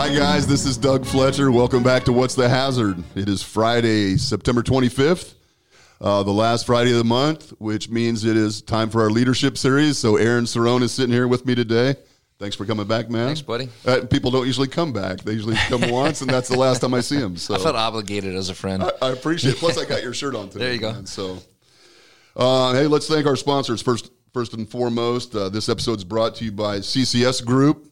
Hi, guys. This is Doug Fletcher. Welcome back to What's the Hazard? It is Friday, September 25th, uh, the last Friday of the month, which means it is time for our leadership series. So, Aaron Cerrone is sitting here with me today. Thanks for coming back, man. Thanks, buddy. Uh, people don't usually come back. They usually come once, and that's the last time I see them. So I felt obligated as a friend. I, I appreciate it. Plus, I got your shirt on today. There you go. man. So, uh, hey, let's thank our sponsors first. First and foremost, uh, this episode is brought to you by CCS Group,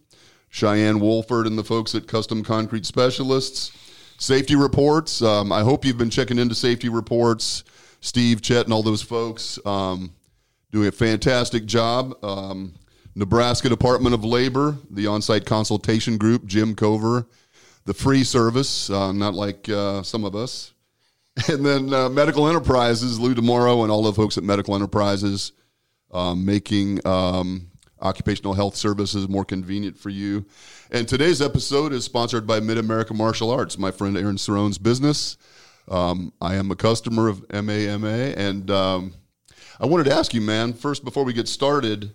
Cheyenne Wolford, and the folks at Custom Concrete Specialists. Safety reports. Um, I hope you've been checking into safety reports. Steve, Chet, and all those folks um, doing a fantastic job. Um, Nebraska Department of Labor, the on-site consultation group, Jim Cover, the free service, uh, not like uh, some of us, and then uh, Medical Enterprises, Lou DeMoro, and all the folks at Medical Enterprises, um, making um, occupational health services more convenient for you. And today's episode is sponsored by Mid America Martial Arts, my friend Aaron Cerrone's business. Um, I am a customer of MAMA, and um, I wanted to ask you, man, first before we get started,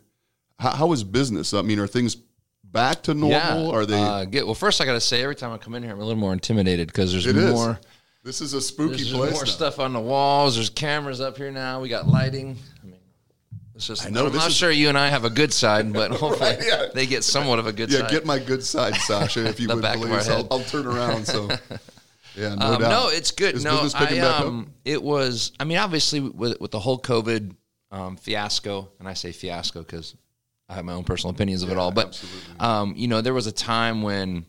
how, how is business? I mean, are things back to normal? Are they? Uh, get, well, first I got to say, every time I come in here, I'm a little more intimidated because there's It is. more. this is a spooky There's, place. more now. stuff on the walls. There's cameras up here now. We got lighting. I mean, it's just. I know, I'm not is- sure you and I have a good side, but hopefully yeah. they get somewhat of a good Yeah, side. Yeah, get my good side, Sasha, if you would please. I'll. I'll turn around. So, yeah, no um, doubt. no, it's good. Is no, I um, it was. I mean, obviously with with the whole COVID um, fiasco, and I say fiasco because I have my own personal opinions of it all. But um, you know, there was a time when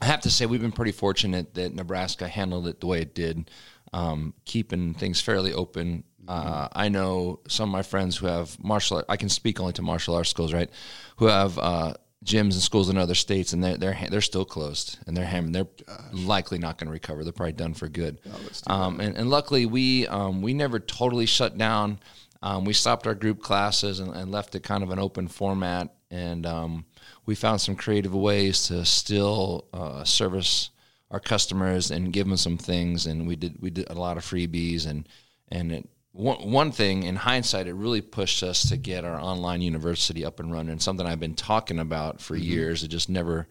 I have to say we've been pretty fortunate that Nebraska handled it the way it did, um, keeping things fairly open. Uh, I know some of my friends who have martial. art- I can speak only to martial arts schools, right? Who have uh, gyms and schools in other states, and they're they're ha- they're still closed, and they're ham- they're likely not going to recover. They're probably done for good. um, and, and luckily, we um, we never totally shut down. Um, we stopped our group classes and, and left it kind of an open format, and um, we found some creative ways to still uh, service our customers and give them some things. And we did we did a lot of freebies and and it, one one thing in hindsight, it really pushed us to get our online university up and running. Something I've been talking about for years. It just never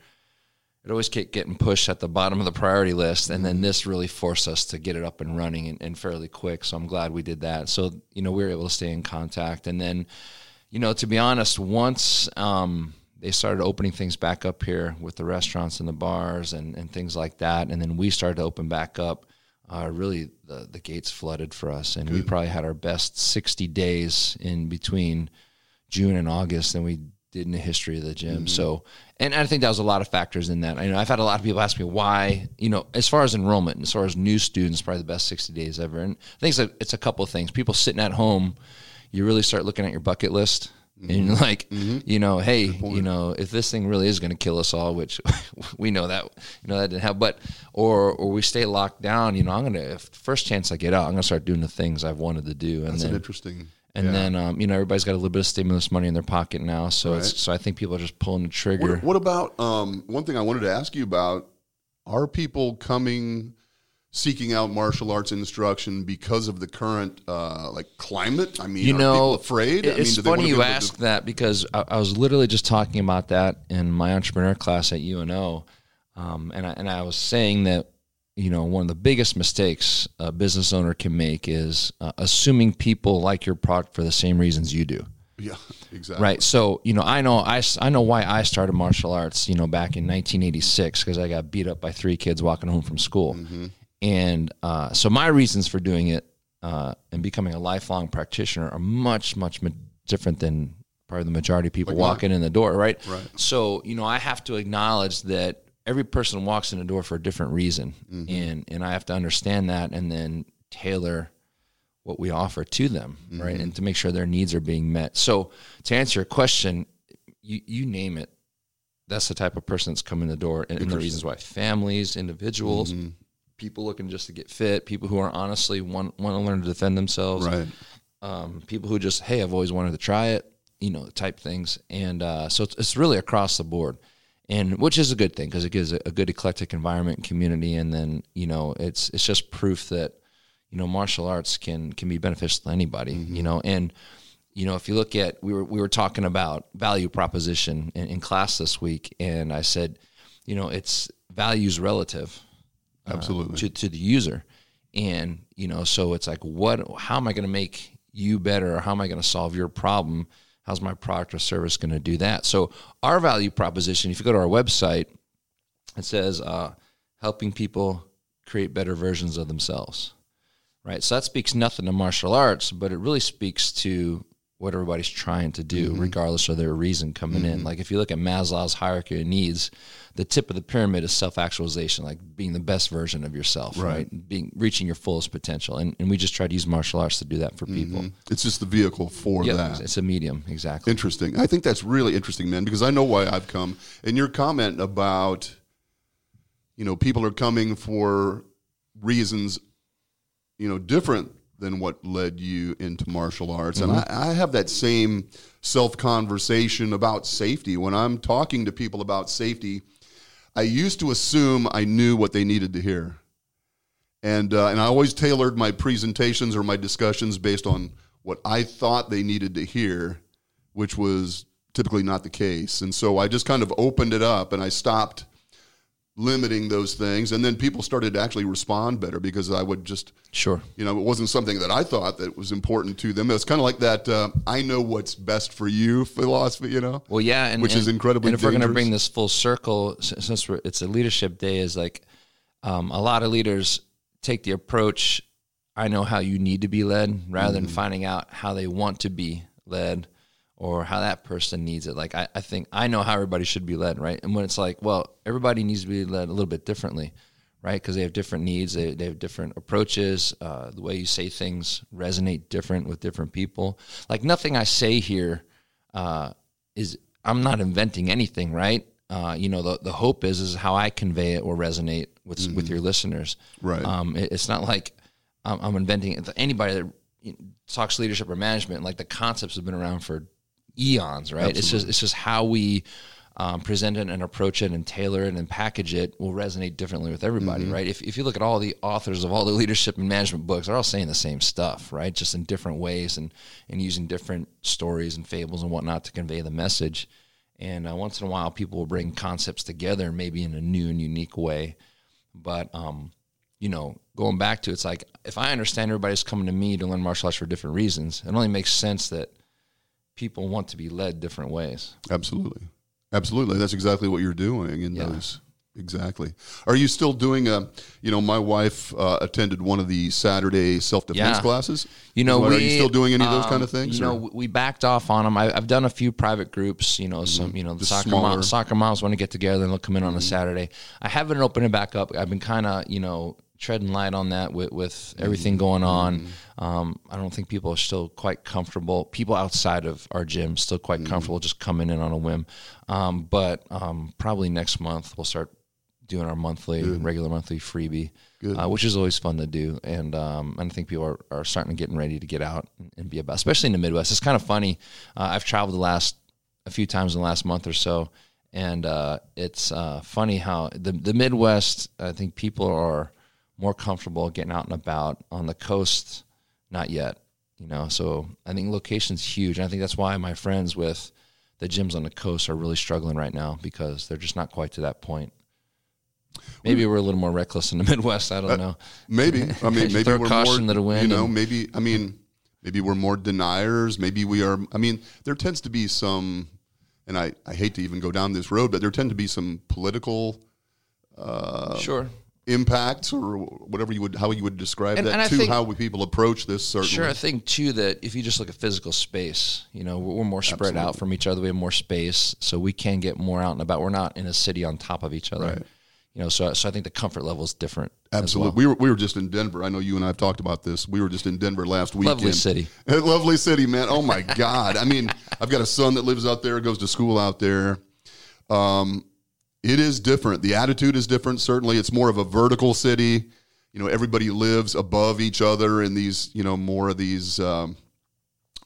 it always kept getting pushed at the bottom of the priority list and then this really forced us to get it up and running and, and fairly quick so i'm glad we did that so you know we were able to stay in contact and then you know to be honest once um, they started opening things back up here with the restaurants and the bars and, and things like that and then we started to open back up uh, really the, the gates flooded for us and we probably had our best 60 days in between June and August than we did in the history of the gym. So, and I think that was a lot of factors in that. I know I've had a lot of people ask me why, you know, as far as enrollment, as far as new students, probably the best 60 days ever. And I think it's a, it's a couple of things. People sitting at home, you really start looking at your bucket list. And you're like, you know, hey, you know, if this thing really is going to kill us all, which we know that, you know, that didn't happen, but, or, or we stay locked down, you know, I'm going to, if first chance I get out, I'm going to start doing the things I've wanted to do. And That's then, an interesting. and yeah. then um, you know everybody's got a little bit of stimulus money in their pocket now, so it's, so I think people are just pulling the trigger. What, what about um, one thing I wanted to ask you about? Are people coming, seeking out martial arts instruction because of the current uh, like climate? I mean, you are know, people afraid. I It's mean, do funny you able to- ask that because I, I was literally just talking about that in my entrepreneur class at UNO, um, and I, and I was saying that you know one of the biggest mistakes a business owner can make is uh, assuming people like your product for the same reasons you do. Yeah, exactly. Right. So, you know, I know I, I know why I started martial arts, you know, back in 1986 because I got beat up by three kids walking home from school. And uh, so my reasons for doing it uh, and becoming a lifelong practitioner are much, much ma- different than probably the majority of people Like walking in the door. Right. Right. So, you know, I have to acknowledge that every person walks in the door for a different reason. And, and I have to understand that and then tailor what we offer to them, right? And to make sure their needs are being met. So to answer your question, you, you name it, that's the type of person that's coming in the door and, and the reasons why families, individuals, people looking just to get fit, people who are honestly want, want to learn to defend themselves, Right. um, people who just, hey, I've always wanted to try it, you know, type things. And uh, so it's, it's really across the board. And which is a good thing because it gives a, a good eclectic environment and community. And then, you know, it's it's just proof that, you know, martial arts can can be beneficial to anybody, you know. And, you know, if you look at we were we were talking about value proposition in, in class this week, and I said, you know, it's values is uh, Absolutely. to, to the user. And, you know, so it's like, what, how am I going to make you better? Or how am I going to solve your problem? How's my product or service going to do that? So, our value proposition, if you go to our website, it says uh, helping people create better versions of themselves, right? So, that speaks nothing to martial arts, but it really speaks to what everybody's trying to do, mm-hmm. regardless of their reason coming in. Mm-hmm. Like if you look at Maslow's hierarchy of needs, the tip of the pyramid is self-actualization, like being the best version of yourself, right? Being reaching your fullest potential, and, and we just try to use martial arts to do that for mm-hmm. people. It's just the vehicle for Yeah, that. it's a medium, exactly. Interesting. I think that's really interesting, man, because I know why I've come. And your comment about, you know, people are coming for reasons, you know, different than what led you into martial arts. And I, I have that same self conversation about safety. When I'm talking to people about safety, I used to assume I knew what they needed to hear. And, uh, and I always tailored my presentations or my discussions based on what I thought they needed to hear, which was typically not the case. And so I just kind of opened it up and I stopped limiting those things. And then people started to actually respond better because I would just, Sure. you know, it wasn't something that I thought that was important to them. It's kind of like that uh, I know what's best for you philosophy, you know? Well, yeah, and Which is and- incredibly And if we're going to bring this full circle, since we're, it's a leadership day, is like um, a lot of leaders take the approach. I know how you need to be led, rather Mm-hmm. than finding out how they want to be led, or how that person needs it. Like I, I think I know how everybody should be led, right? And when it's like, well, everybody needs to be led a little bit differently, right? Because they have different needs, they, they have different approaches. Uh, the way you say things resonate different with different people. Like nothing I say here uh, is I'm not inventing anything, right? Uh, you know, the, the hope is is how I convey it will resonate with with your listeners. Right. Um, it- it's not like I'm, I'm inventing it. Anybody that talks leadership or management, like the concepts have been around for eons, right? It's just it's just how we um, present it and approach it and tailor it and package it will resonate differently with everybody, right? If, if you look at all the authors of all the leadership and management books, they're all saying the same stuff, right? Just in different ways and and using different stories and fables and whatnot to convey the message. And uh, once in a while, people will bring concepts together, maybe in a new and unique way. But um, you know, going back to it's like if I understand everybody's coming to me to learn martial arts for different reasons, it only makes sense that people want to be led different ways. Absolutely. Absolutely. That's exactly what you're doing in Yeah. those. Exactly. Are you still doing a, you know, my wife uh, attended one of the Saturday self defense Yeah. classes. You know, Are we, you still doing any of those um, kind of things? You know, we backed off on them. I, I've done a few private groups. You know, some you know the Just soccer smaller. moms, soccer moms want to get together and they'll come in on a Saturday. I haven't opened it back up. I've been kind of you know treading light on that with with everything going on. Um, I don't think people are still quite comfortable. People outside of our gym still quite comfortable just coming in on a whim. Um, but um, probably next month we'll start doing our monthly, regular monthly freebie, uh, which is always fun to do. And um, I think people are, are starting to getting ready to get out and, and be about, especially in the Midwest. It's kind of funny. Uh, I've traveled the last a few times in the last month or so, and uh, it's uh, funny how the the Midwest. I think people are more comfortable getting out and about. On the coast, not yet. You know, so I think location's huge. And I think that's why my friends with the gyms on the coast are really struggling right now because they're just not quite to that point. Maybe we're a little more reckless in the Midwest. I don't uh, know. Maybe. I mean, maybe we're caution more, to the wind You know, and- maybe. I mean, maybe we're more deniers. Maybe we are. I mean, there tends to be some, and I, I hate to even go down this road, but there tend to be some political uh, sure. Impacts or whatever you would, how you would describe And- that and to think- how we people approach this. Certainly. Sure, I think too that if you just look at physical space, you know, we're, we're more spread out from each other. We have more space, so we can get more out and about. We're not in a city on top of each other. Right. You know, so so I think the comfort level is different. as Absolutely. well. We were we were just in Denver. I know you and I have talked about this. We were just in Denver last week. Lovely city. Lovely city, man. Oh my God. I mean, I've got a son that lives out there, goes to school out there. Um, it is different. The attitude is different. Certainly, it's more of a vertical city. You know, everybody lives above each other in these, you know, more of these um,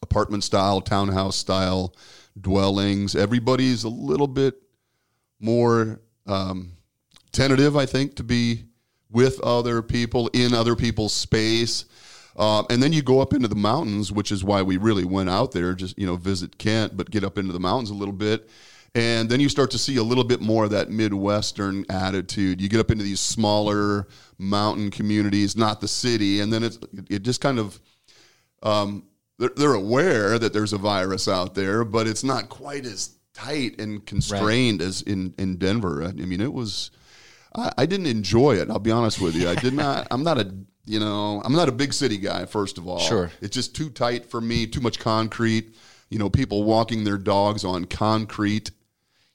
apartment style, townhouse style dwellings. Everybody's a little bit more um, tentative, I think, to be with other people in other people's space. Um, and then you go up into the mountains, which is why we really went out there, just you know, visit Kent, but get up into the mountains a little bit. And then you start to see a little bit more of that Midwestern attitude. You get up into these smaller mountain communities, not the city, and then it's it just kind of um, they're, they're aware that there's a virus out there, but it's not quite as tight and constrained right. as in in Denver. I mean, it was. I, I didn't enjoy it. I'll be honest with you. I did not. I'm not a you know I'm not a big city guy. First of all, sure, it's just too tight for me. Too much concrete. You know, people walking their dogs on concrete.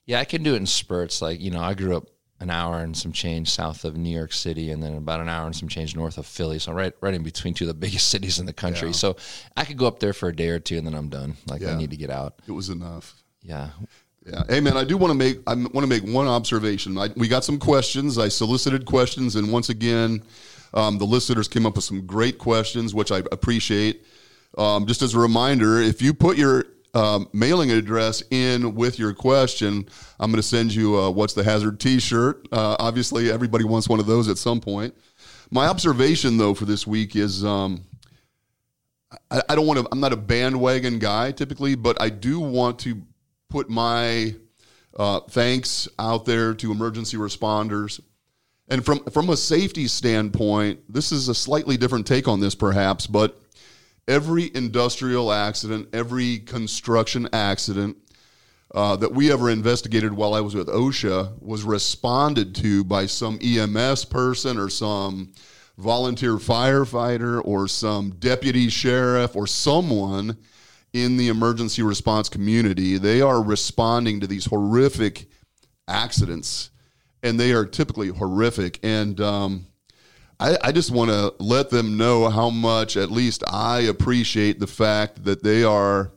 Yeah, I can do it in spurts. Like you know, I grew up an hour and some change south of New York City, and then about an hour and some change north of Philly. So right, right in between two of the biggest cities in the country. Yeah. So I could go up there for a day or two, and then I'm done. Like yeah. I need to get out. It was enough. Yeah. Yeah. Hey, man, I do want to make I want to make one observation. I, we got some questions. I solicited questions, and once again, um, the listeners came up with some great questions, which I appreciate. Um, just as a reminder, if you put your um, mailing address in with your question, I'm going to send you a What's the Hazard t shirt. Uh, obviously, everybody wants one of those at some point. My observation, though, for this week is um, I, I don't want to, I'm not a bandwagon guy typically, but I do want to put my uh, thanks out there to emergency responders. And from from a safety standpoint, this is a slightly different take on this, perhaps, but every industrial accident, every construction accident uh, that we ever investigated while I was with OSHA was responded to by some EMS person or some volunteer firefighter or some deputy sheriff or someone in the emergency response community, they are responding to these horrific accidents, and they are typically horrific. And um, I, I just want to let them know how much, at least, I appreciate the fact that they are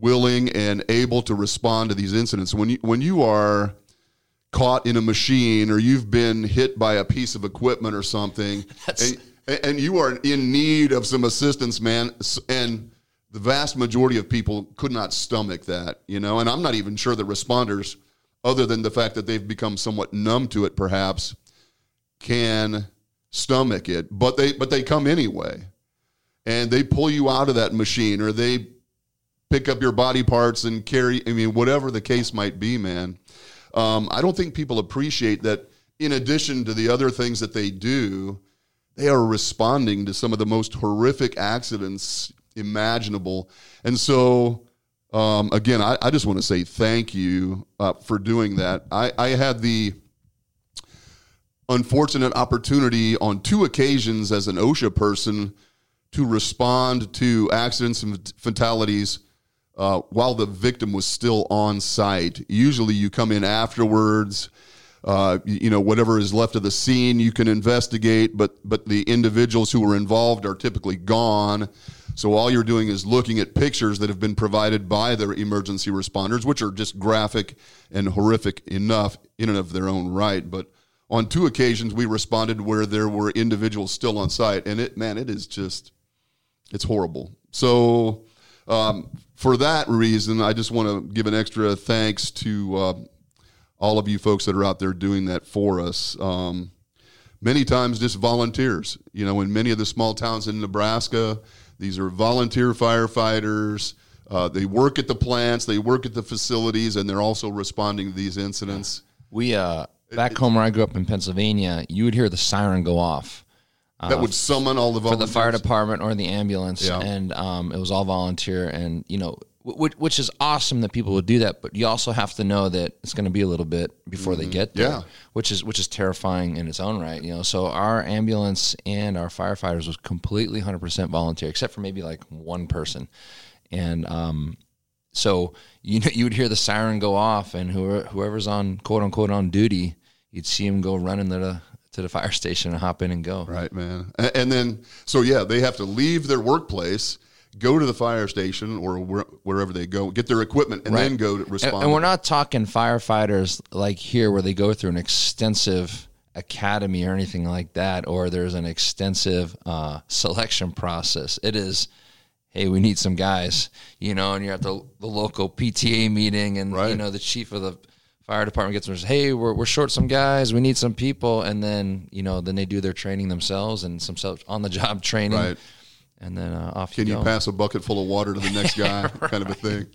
willing and able to respond to these incidents. When you when you are caught in a machine or you've been hit by a piece of equipment or something, and, and you are in need of some assistance, man, and the vast majority of people could not stomach that, you know, and I'm not even sure the responders, other than the fact that they've become somewhat numb to it, perhaps, can stomach it. But they but they come anyway, and they pull you out of that machine, or they pick up your body parts and carry. I mean, whatever the case might be, man. Um, I don't think people appreciate that. In addition to the other things that they do, they are responding to some of the most horrific accidents imaginable. And so, um, again, I, I, just want to say thank you uh, for doing that. I, I had the unfortunate opportunity on two occasions as an OSHA person to respond to accidents and fatalities uh, while the victim was still on site. Usually, you come in afterwards. Uh, you know, whatever is left of the scene, you can investigate, but but the individuals who were involved are typically gone. So all you're doing is looking at pictures that have been provided by the emergency responders, which are just graphic and horrific enough in and of their own right. But on two occasions, we responded where there were individuals still on site, and it, man, it is just, it's horrible. So um, for that reason, I just want to give an extra thanks to uh, all of you folks that are out there doing that for us. Um, many times, just volunteers. You know, in many of the small towns in Nebraska these are volunteer firefighters. Uh, they work at the plants, they work at the facilities, and they're also responding to these incidents. We uh, back it, home where I grew up in Pennsylvania, you would hear the siren go off. Uh, that would summon all the volunteers. for the fire department or the ambulance, yeah. and um, it was all volunteer. And you know, which, which is awesome that people would do that, but you also have to know that it's going to be a little bit before mm-hmm. they get there, yeah. which is which is terrifying in its own right. You know, so our ambulance and our firefighters was completely 100% volunteer, except for maybe like one person, and um, so you know you would hear the siren go off, and whoever, whoever's on quote unquote on duty, you'd see them go running to the to the fire station and hop in and go. Right, man. And, and then so yeah, they have to leave their workplace go to the fire station or wherever they go, get their equipment, and right. then go to respond. And, and, we're not talking firefighters like here where they go through an extensive academy or anything like that, or there's an extensive uh, selection process. It is, hey, we need some guys, you know, and you're at the, the local PTA meeting, and right. you know the chief of the fire department gets them hey we're, we're short some guys we need some people and then you know then they do their training themselves and some self on the job training right and then uh, off Can you, you pass a bucket full of water to the next guy, right. kind of a thing?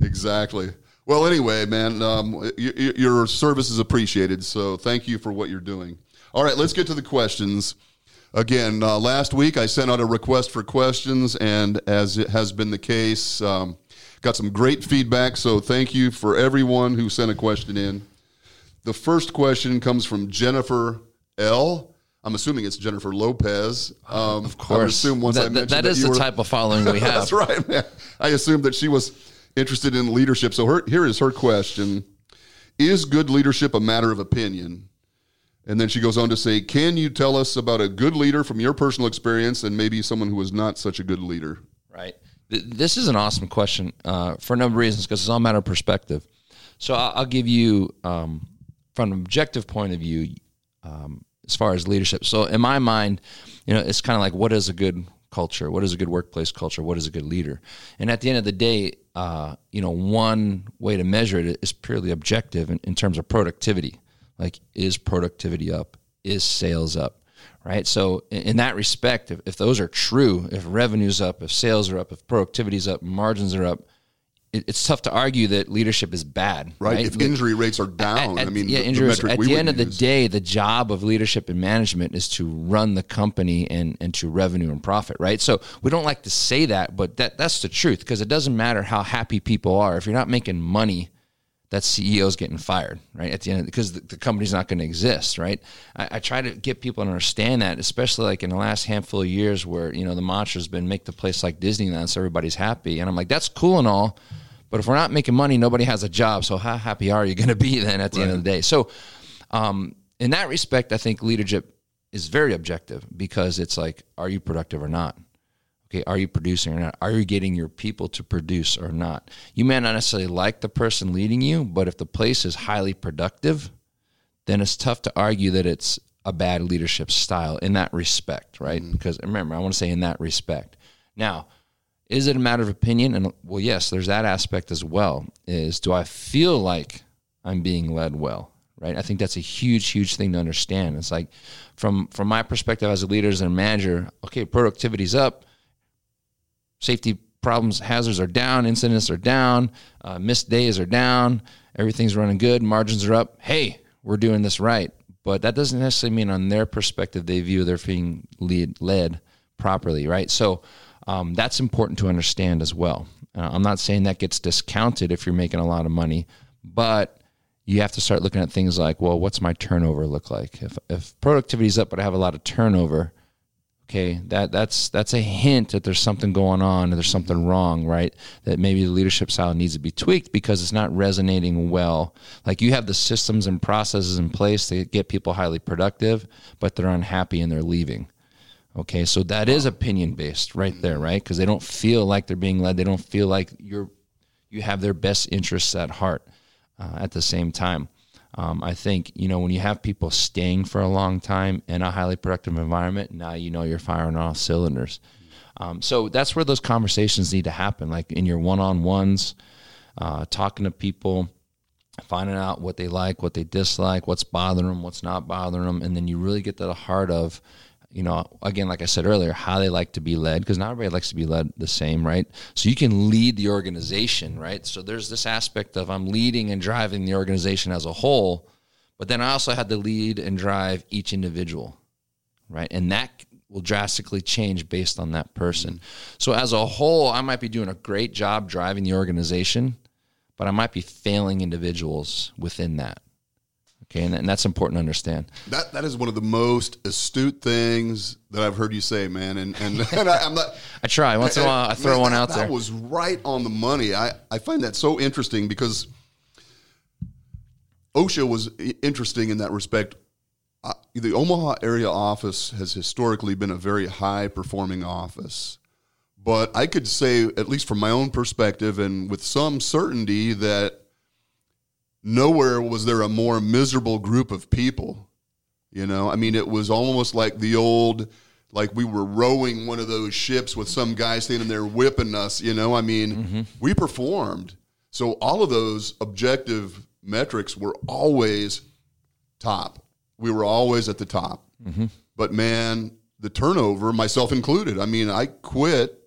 Exactly. Well, anyway, man, um, your service is appreciated. So thank you for what you're doing. All right, let's get to the questions. Again, uh, last week I sent out a request for questions, and as it has been the case, um, got some great feedback. So thank you for everyone who sent a question in. The first question comes from Jennifer L. I'm assuming it's Jennifer Lopez. Um, Of course. I assume once I that, mentioned that is you the were- type of following we have. That's right, man. I assumed that she was interested in leadership. So her, here is her question Is good leadership a matter of opinion? And then she goes on to say, Can you tell us about a good leader from your personal experience and maybe someone who was not such a good leader? Right. This is an awesome question uh, for a number of reasons because it's all a matter of perspective. So I'll, give you, um, from an objective point of view, um, as far as leadership. So in my mind, you know, it's kind of like what is a good culture? What is a good workplace culture? What is a good leader? And at the end of the day, uh, you know, one way to measure it is purely objective in, in terms of productivity. Like, is productivity up? Is sales up? right? So in, that respect, if, if those are true, if revenue's up, if sales are up, if productivity's up, margins are up, it, it's tough to argue that leadership is bad, Right? right? If injury rates are down, At- I mean, yeah, the, the injuries. metric At we the end of the day, the job of leadership and management is to run the company and and to revenue and profit, right? So we don't like to say that, but that that's the truth because it doesn't matter how happy people are if you're not making money. That CEO is getting fired, right? At the end, because the, the company's not going to exist, right? I, I try to get people to understand that, especially like in the last handful of years, where you know the mantra's been make the place like Disneyland, so everybody's happy. And I'm like, that's cool and all, but if we're not making money, nobody has a job. So how happy are you going to be then at the end of the day? So, um, in that respect, I think leadership is very objective because it's like, are you productive or not? Okay, are you producing or not? Are you getting your people to produce or not? You may not necessarily like the person leading you, but if the place is highly productive, then it's tough to argue that it's a bad leadership style in that respect, right? Mm-hmm. Because remember, I want to say in that respect. Now, is it a matter of opinion? And well, yes, there's that aspect as well. Is do I feel like I'm being led well? Right. I think that's a huge, huge thing to understand. It's like from from my perspective as a leader, as a manager, okay, productivity's up, safety problems, hazards are down, incidents are down, uh, missed days are down, everything's running good, margins are up. Hey, we're doing this right. But that doesn't necessarily mean on their perspective they view they're being lead, led properly, right? So um, that's important to understand as well. Uh, I'm not saying that gets discounted if you're making a lot of money, but you have to start looking at things like, well, what's my turnover look like? If if productivity's up, but I have a lot of turnover, okay, that that's that's a hint that there's something going on, and there's something wrong, right? That maybe the leadership style needs to be tweaked because it's not resonating well. Like you have the systems and processes in place to get people highly productive, but they're unhappy and they're leaving. Okay, so that is opinion based right there, right? Because they don't feel like they're being led. They don't feel like you're you have their best interests at heart. Uh, at the same time, um, I think you know when you have people staying for a long time in a highly productive environment, now you know you're firing on all cylinders. Um, so that's where those conversations need to happen, like in your one-on-ones, uh, talking to people, finding out what they like, what they dislike, what's bothering them, what's not bothering them, and then you really get to the heart of, you know, again, like I said earlier, how they like to be led, because not everybody likes to be led the same, right? So you can lead the organization, right? So there's this aspect of I'm leading and driving the organization as a whole, but then I also had to lead and drive each individual, right? And that will drastically change based on that person. So as a whole, I might be doing a great job driving the organization, but I might be failing individuals within that. Okay, and, and that's important to understand. That that is one of the most astute things that I've heard you say, man. And and, and I, I'm not. I try once in a while. I throw Man, one out that there. was right on the money. I I find that so interesting because OSHA was interesting in that respect. Uh, the Omaha area office has historically been a very high performing office. But I could say, at least from my own perspective and with some certainty, that nowhere was there a more miserable group of people. You know, I mean, it was almost like the old, like we were rowing one of those ships with some guy standing there whipping us. You know, I mean, mm-hmm. we performed. So all of those objective metrics were always top. We were always at the top. Mm-hmm. But man, the turnover, myself included. I mean, I quit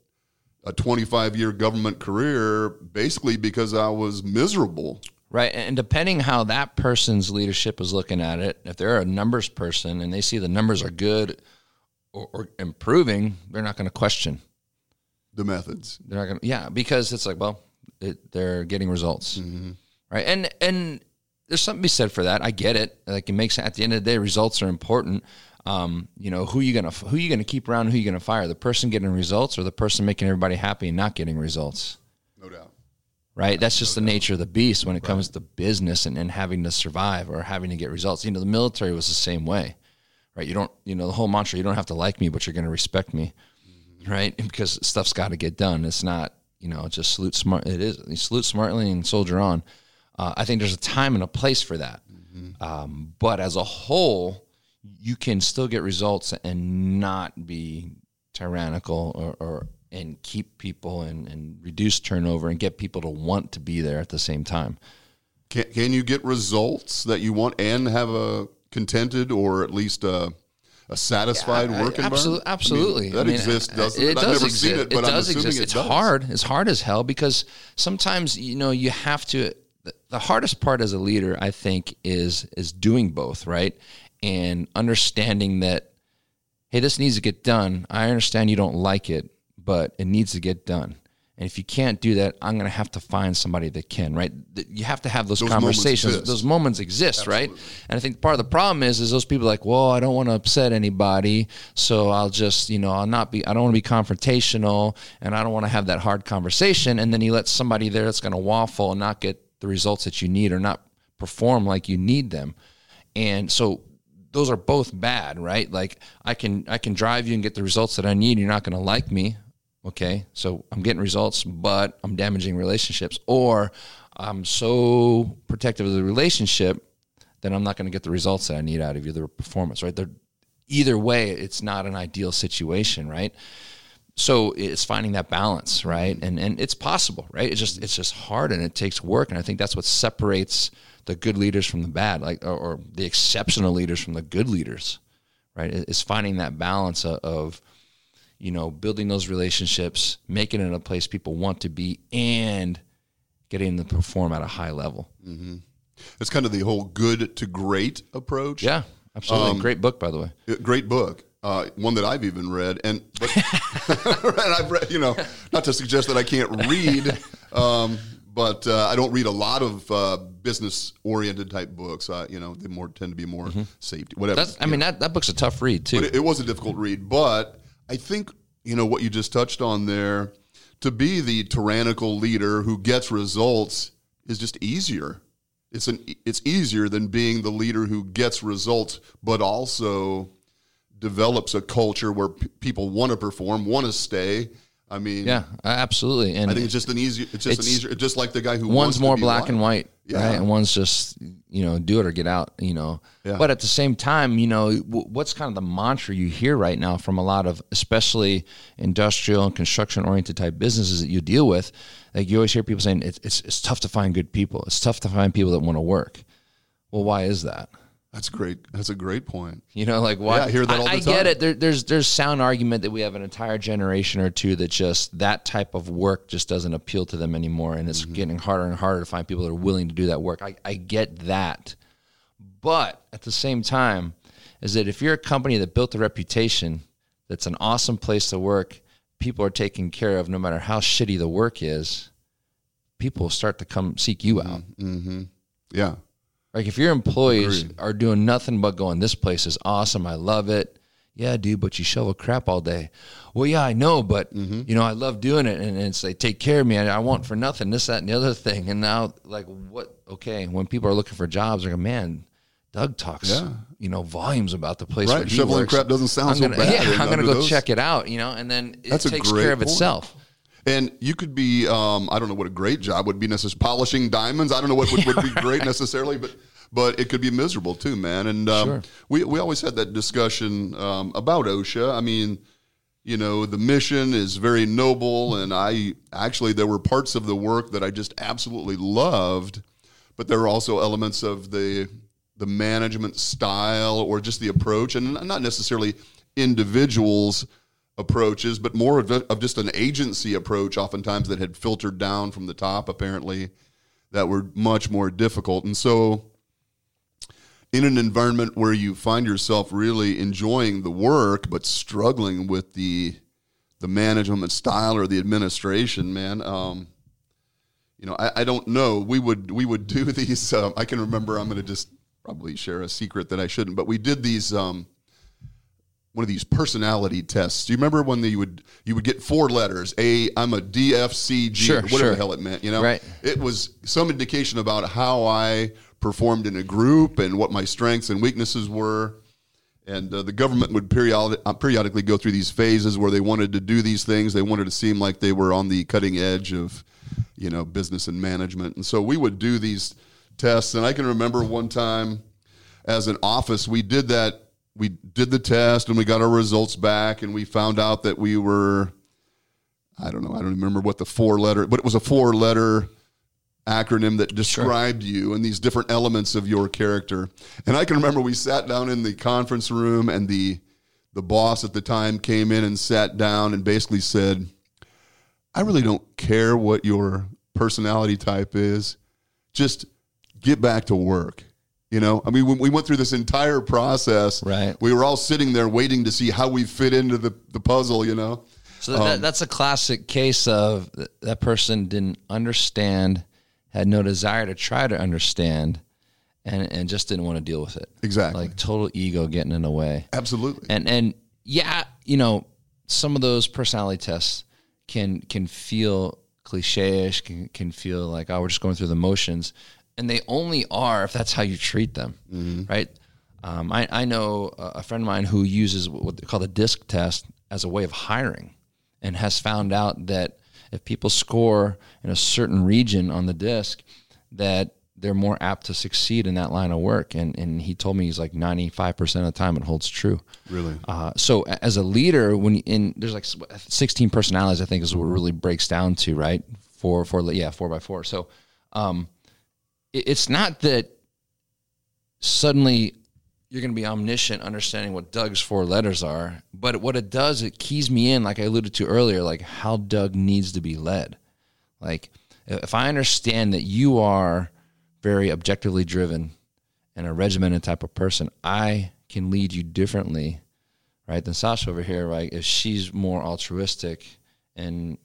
a 25 year government career basically because I was miserable. Right. And depending how that person's leadership is looking at it, if they're a numbers person and they see the numbers are good or, or improving, they're not going to question the methods. They're not going to, yeah, because it's like, well, it, they're getting results. Mm-hmm. Right. And, and there's something to be said for that. I get it. Like it makes, at the end of the day, results are important. Um, you know, who you gonna who you gonna keep around? Who you gonna fire? The person getting results or the person making everybody happy and not getting results? Right? That's just the nature of the beast when it comes to business and, and having to survive or having to get results. You know, the military was the same way, right? You don't, you know, the whole mantra, you don't have to like me, but you're going to respect me, mm-hmm. right? Because stuff's got to get done. It's not, you know, just salute smart. It is. You salute smartly and soldier on. Uh, I think there's a time and a place for that. Mm-hmm. Um, but as a whole, you can still get results and not be tyrannical or, or and keep people and, and reduce turnover and get people to want to be there at the same time. Can, can you get results that you want and have a contented or at least a, a satisfied yeah, work environment? Absolutely. I mean, that I mean, exists, doesn't it? it? It I've does never exist. seen it, but it I'm does assuming exist. it it's does. hard. It's hard as hell because sometimes, you know, you have to, the hardest part as a leader, I think, is is doing both, right? And understanding that, hey, this needs to get done. I understand you don't like it, but it needs to get done. And if you can't do that, I'm going to have to find somebody that can, right? You have to have those, Those conversations. moments those moments exist, right? And I think part of the problem is, is those people are like, well, I don't want to upset anybody, so I'll just, you know, I'll not be, I don't want to be confrontational, and I don't want to have that hard conversation. And then you let somebody there that's going to waffle and not get the results that you need or not perform like you need them. And so those are both bad, right? Like I can I can drive you and get the results that I need. You're not going to like me. Okay, so I'm getting results, but I'm damaging relationships, or I'm so protective of the relationship that I'm not going to get the results that I need out of the performance, right? They're, either way, it's not an ideal situation, right? So it's finding that balance, right? And and it's possible, right? It's just it's just hard and it takes work, and I think that's what separates the good leaders from the bad, like or, or the exceptional leaders from the good leaders, right? Is finding that balance of, of you know, building those relationships, making it a place people want to be, and getting them to perform at a high level. It's kind of the whole good to great approach. Yeah, absolutely. Great book, by the way. Uh, Great book. Uh, one that I've even read, and but and I've read, you know, not to suggest that I can't read, um, but uh, I don't read a lot of uh, business oriented type books. Uh, you know, they more tend to be more safety, whatever. That's, I mean, that, that book's a tough read too. But it, it was a difficult read. But I think you know what you just touched on there. To be the tyrannical leader who gets results is just easier. It's an it's easier than being the leader who gets results, but also develops a culture where p- people want to perform, want to stay. I mean, yeah, absolutely. And I think it's just an easier. It's just It's- an easier. Just like the guy who one's more black and white, Yeah. right? And one's just you know do it or get out, you know. Yeah. But at the same time, you know, w- what's kind of the mantra you hear right now from a lot of, especially industrial and construction oriented type businesses that you deal with? Like you always hear people saying it's, it's it's tough to find good people. It's tough to find people that want to work. Well, why is that? That's great. That's a great point. You know, like why? Yeah, I hear that all the time. I get it. There, there's there's sound argument that we have an entire generation or two that just that type of work just doesn't appeal to them anymore, and Mm-hmm. it's getting harder and harder to find people that are willing to do that work. I, I get that, but at the same time, is that if you're a company that built a reputation that's an awesome place to work, people are taken care of no matter how shitty the work is, people start to come seek you out. Mm-hmm. Yeah. Like if your employees Agreed. are doing nothing but going, this place is awesome, I love it. Yeah, dude, but you shovel crap all day. Well, yeah, I know, but Mm-hmm. you know, I love doing it, and it's they take care of me. I, I want for nothing, this, that, and the other thing. And now, like, what? Okay, when people are looking for jobs, they're like, man, Doug talks, Yeah. you know, volumes about the place Right, where he shoveling works. crap doesn't sound I'm so gonna, bad Yeah, I'm gonna go those- check it out, you know, and then it That's takes care of point. itself. And you could be, um, I don't know what a great job would be necessarily, polishing diamonds. I don't know what would, would be great necessarily, but but it could be miserable too, man. And um, Sure. we, we always had that discussion um, about OSHA. I mean, you know, the mission is very noble, and I actually, there were parts of the work that I just absolutely loved, but there were also elements of the the management style or just the approach, and not necessarily individuals approaches, but more of, of just an agency approach, oftentimes that had filtered down from the top, apparently, that were much more difficult. And so, in an environment where you find yourself really enjoying the work but struggling with the the management style or the administration, man. Um, you know, I, I, don't know. We would we would do these. Um, I can remember. I'm going to just probably share a secret that I shouldn't, but we did these. Um, one of these personality tests. Do you remember when you would you would get four letters? A I'm a DFCG, sure, whatever sure. the hell it meant. You know, right. it was some indication about how I performed in a group and what my strengths and weaknesses were. And uh, the government would periodic, uh, periodically go through these phases where they wanted to do these things. They wanted to seem like they were on the cutting edge of, you know, business and management. And so we would do these tests. And I can remember one time as an office, we did that. We did the test and we got our results back, and we found out that we were, I don't know, I don't remember what the four letter, but it was a four letter acronym that described sure. you and these different elements of your character. And I can remember we sat down in the conference room and the the boss at the time came in and sat down and basically said, "I really don't care what your personality type is. Just get back to work." You know, I mean, when we went through this entire process, right? We were all sitting there waiting to see how we fit into the, the puzzle, you know. So that, um, that's a classic case of that person didn't understand had no desire to try to understand and and just didn't want to deal with it. Exactly. Like total ego getting in the way. Absolutely. And and yeah, you know, some of those personality tests can can feel cliche-ish, can can feel like oh we're just going through the motions, and they only are if that's how you treat them, mm-hmm. right? Um, I, I know a friend of mine who uses what they call the DISC test as a way of hiring, and has found out that if people score in a certain region on the disc, that they're more apt to succeed in that line of work. And and he told me he's like 95% of the time it holds true. Really? Uh, so as a leader, when in there's like 16 personalities, I think is what it really breaks down to, right? Four, four, yeah, four by four. So um, it's not that suddenly you're going to be omniscient understanding what Doug's four letters are. But what it does, it keys me in, like I alluded to earlier, like how Doug needs to be led. Like if I understand that you are very objectively driven and a regimented type of person, I can lead you differently, right, than Sasha over here, right? If she's more altruistic and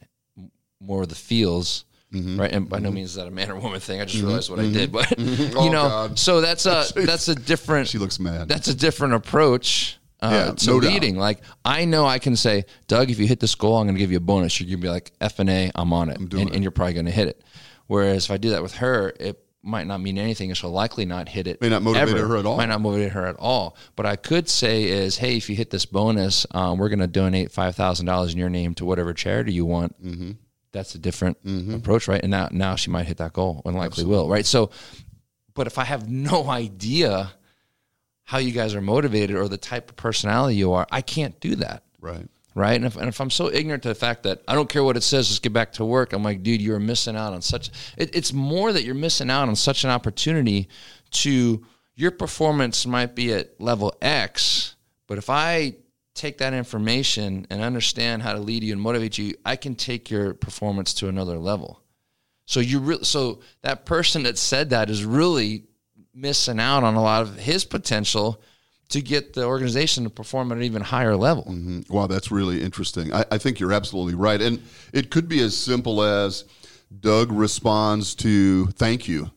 more of the feels, Mm-hmm. right? And by mm-hmm. no means is that a man or woman thing. I just mm-hmm. realized what I did, but mm-hmm. oh, you know, God. so that's a that's a different. she looks mad. That's a different approach. Uh, yeah, to no leading. Doubt. Like I know I can say, Doug, if you hit this goal, I'm going to give you a bonus. You're going to be like F and A, I'm on it, I'm and, it. and, you're probably going to hit it. Whereas if I do that with her, it might not mean anything, and she'll likely not hit it. May not motivate ever. her at all. Might not motivate her at all. But I could say is, hey, if you hit this bonus, um, we're going to donate five thousand dollars in your name to whatever charity you want. Mm-hmm that's a different mm-hmm. approach, right? And now now she might hit that goal and likely Absolutely. will, right? So, but if I have no idea how you guys are motivated or the type of personality you are, I can't do that. Right. Right. And if, and if I'm so ignorant to the fact that I don't care what it says, just get back to work, I'm like, dude, you're missing out on such, it, it's more that you're missing out on such an opportunity to, your performance might be at level X, but if I take that information and understand how to lead you and motivate you, I can take your performance to another level. So you re- so that person that said that is really missing out on a lot of his potential to get the organization to perform at an even higher level. Mm-hmm. Wow, that's really interesting. I, I think you're absolutely right, and it could be as simple as Doug responds to "thank you."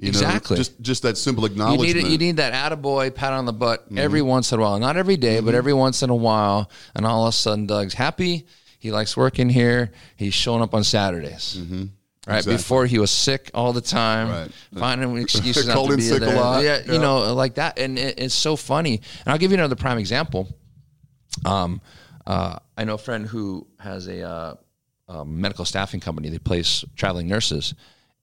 You exactly. Know, just just that simple acknowledgement. You need, you need that attaboy pat on the butt mm-hmm. every once in a while. Not every day, mm-hmm. but every once in a while. And all of a sudden, Doug's happy. He likes working here. He's showing up on Saturdays. Mm-hmm. Right exactly. before he was sick all the time, right. finding excuses not to be sick there. A lot. Yeah, yeah, you know, like that, and it, it's so funny. And I'll give you another prime example. Um, uh, I know a friend who has a, uh, a medical staffing company. They place traveling nurses,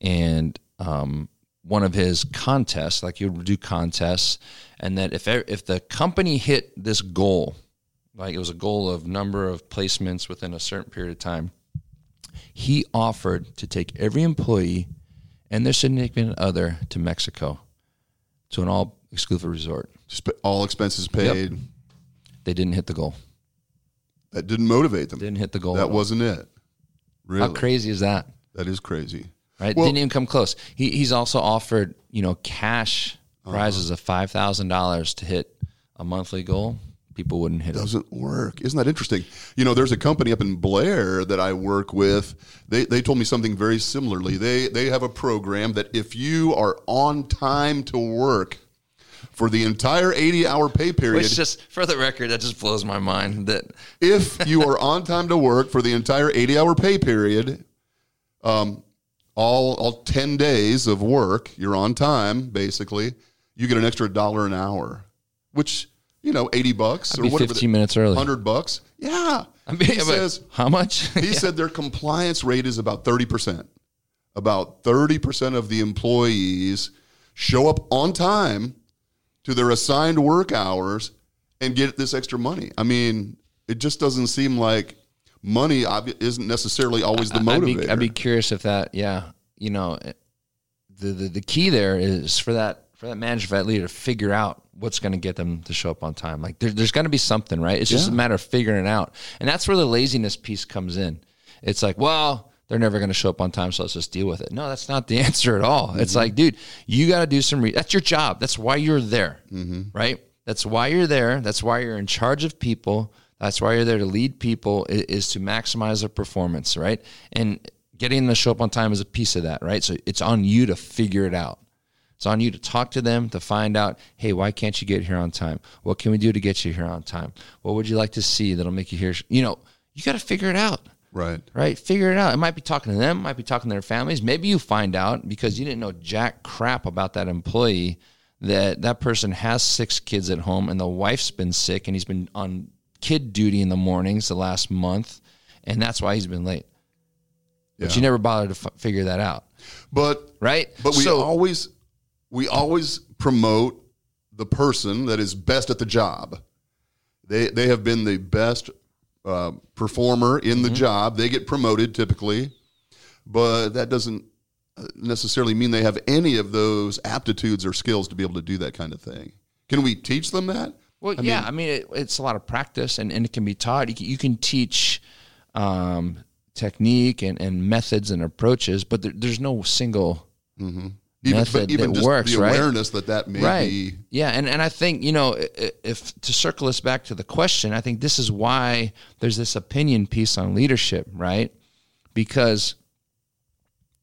and um, one of his contests, like you would do contests, and that if if the company hit this goal, like it was a goal of number of placements within a certain period of time, he offered to take every employee and their significant other to Mexico, to an all exclusive resort. Just all expenses paid. Yep. They didn't hit the goal. That didn't motivate them. Didn't hit the goal. that wasn't it. Really, How crazy is that? that is crazy. Right? Well- Didn't even come close. He, he's also offered, you know, cash Uh-huh. prizes of five thousand dollars to hit a monthly goal. People wouldn't hit it. doesn't work. Isn't that interesting? You know, there's a company up in Blair that I work with. They, they told me something very similarly. They they have a program that if you are on time to work for the entire 80 hour pay period, Which just for the record, that just blows my mind. That if you are on time to work for the entire 80 hour pay period, um, all all 10 days of work, you're on time basically, you get an extra dollar an hour, which you know, 80 bucks or be whatever. 15 minutes early. 100 bucks. Yeah. I mean, he says how much? he said their compliance rate is about 30%. About 30% of the employees show up on time to their assigned work hours and get this extra money. I mean, it just doesn't seem like money isn't necessarily always the I'd motivator. be, I'd be curious if that, yeah, you know, the, the the key there is for that for that manager, for that leader to figure out what's going to get them to show up on time. Like there, there's going to be something, right? It's just Yeah. a matter of figuring it out, and that's where the laziness piece comes in. It's like, well, they're never going to show up on time, so let's just deal with it. No, that's not the answer at all. It's Mm-hmm. like, dude, you got to do some. Re- that's your job. That's why you're there, Mm-hmm. right? That's why you're there. That's why you're in charge of people. That's why you're there to lead people i- is to maximize their performance, right? And getting them to show up on time is a piece of that, right? So it's on you to figure it out. It's on you to talk to them to find out, hey, why can't you get here on time? What can we do to get you here on time? What would you like to see that'll make you here? You know, you got to figure it out right. right? Figure it out. It might be talking to them, might be talking to their families. Maybe you find out because you didn't know jack crap about that employee that that person has six kids at home and the wife's been sick and he's been on kid duty in the mornings the last month and that's why he's been late. But Yeah. you never bothered to f- figure that out, But right? But we so, always we always promote the person that is best at the job. They they have been the best uh, performer in Mm-hmm. the job. They get promoted typically, but that doesn't uh, necessarily mean they have any of those aptitudes or skills to be able to do that kind of thing. Can we teach them that? Well, yeah, I mean, it, it's a lot of practice, and, and it can be taught. You can, you can teach um, technique and, and methods and approaches, but there, there's no single Even, method even that just works, the right? awareness that that may right. be Yeah, and and I think you know i- i- if to circle us back to the question, I think this is why there's this opinion piece on leadership, right? Because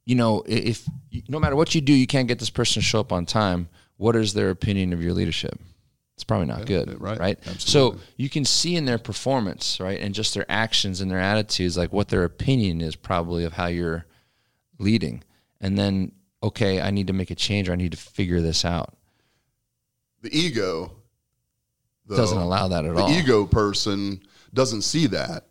you know if no matter what you do, you can't get this person to show up on time. What is their opinion of your leadership? It's probably not good, right. right? Absolutely. So you can see in their performance, right, and just their actions and their attitudes, like what their opinion is probably of how you're leading, and then okay, I need to make a change, or I need to figure this out. the ego. though, Doesn't allow that at the all. The ego person doesn't see that.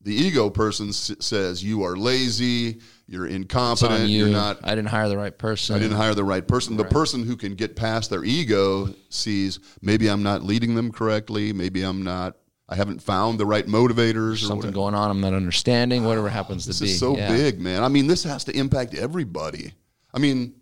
The ego person s- says you are lazy, you're incompetent, you. you're not. I didn't hire the right person. I didn't hire the right person. The person who can get past their ego sees maybe I'm not leading them correctly. Maybe I'm not. I haven't found the right motivators or something going on. I'm not understanding. Whatever happens This to be. is so Yeah. big, man. I mean, this has to impact everybody. I mean,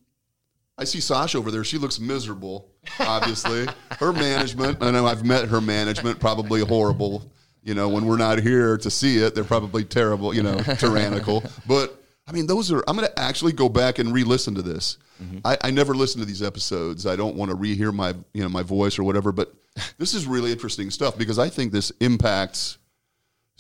I see Sasha over there. She looks miserable, obviously. her management, I know I've met her management, probably horrible. You know, when we're not here to see it, they're probably terrible, you know, tyrannical. But I mean, those are, I'm going to actually go back and re listen to this. Mm-hmm. I, I never listen to these episodes. I don't want to rehear my, you know, my voice or whatever, but this is really interesting stuff because I think this impacts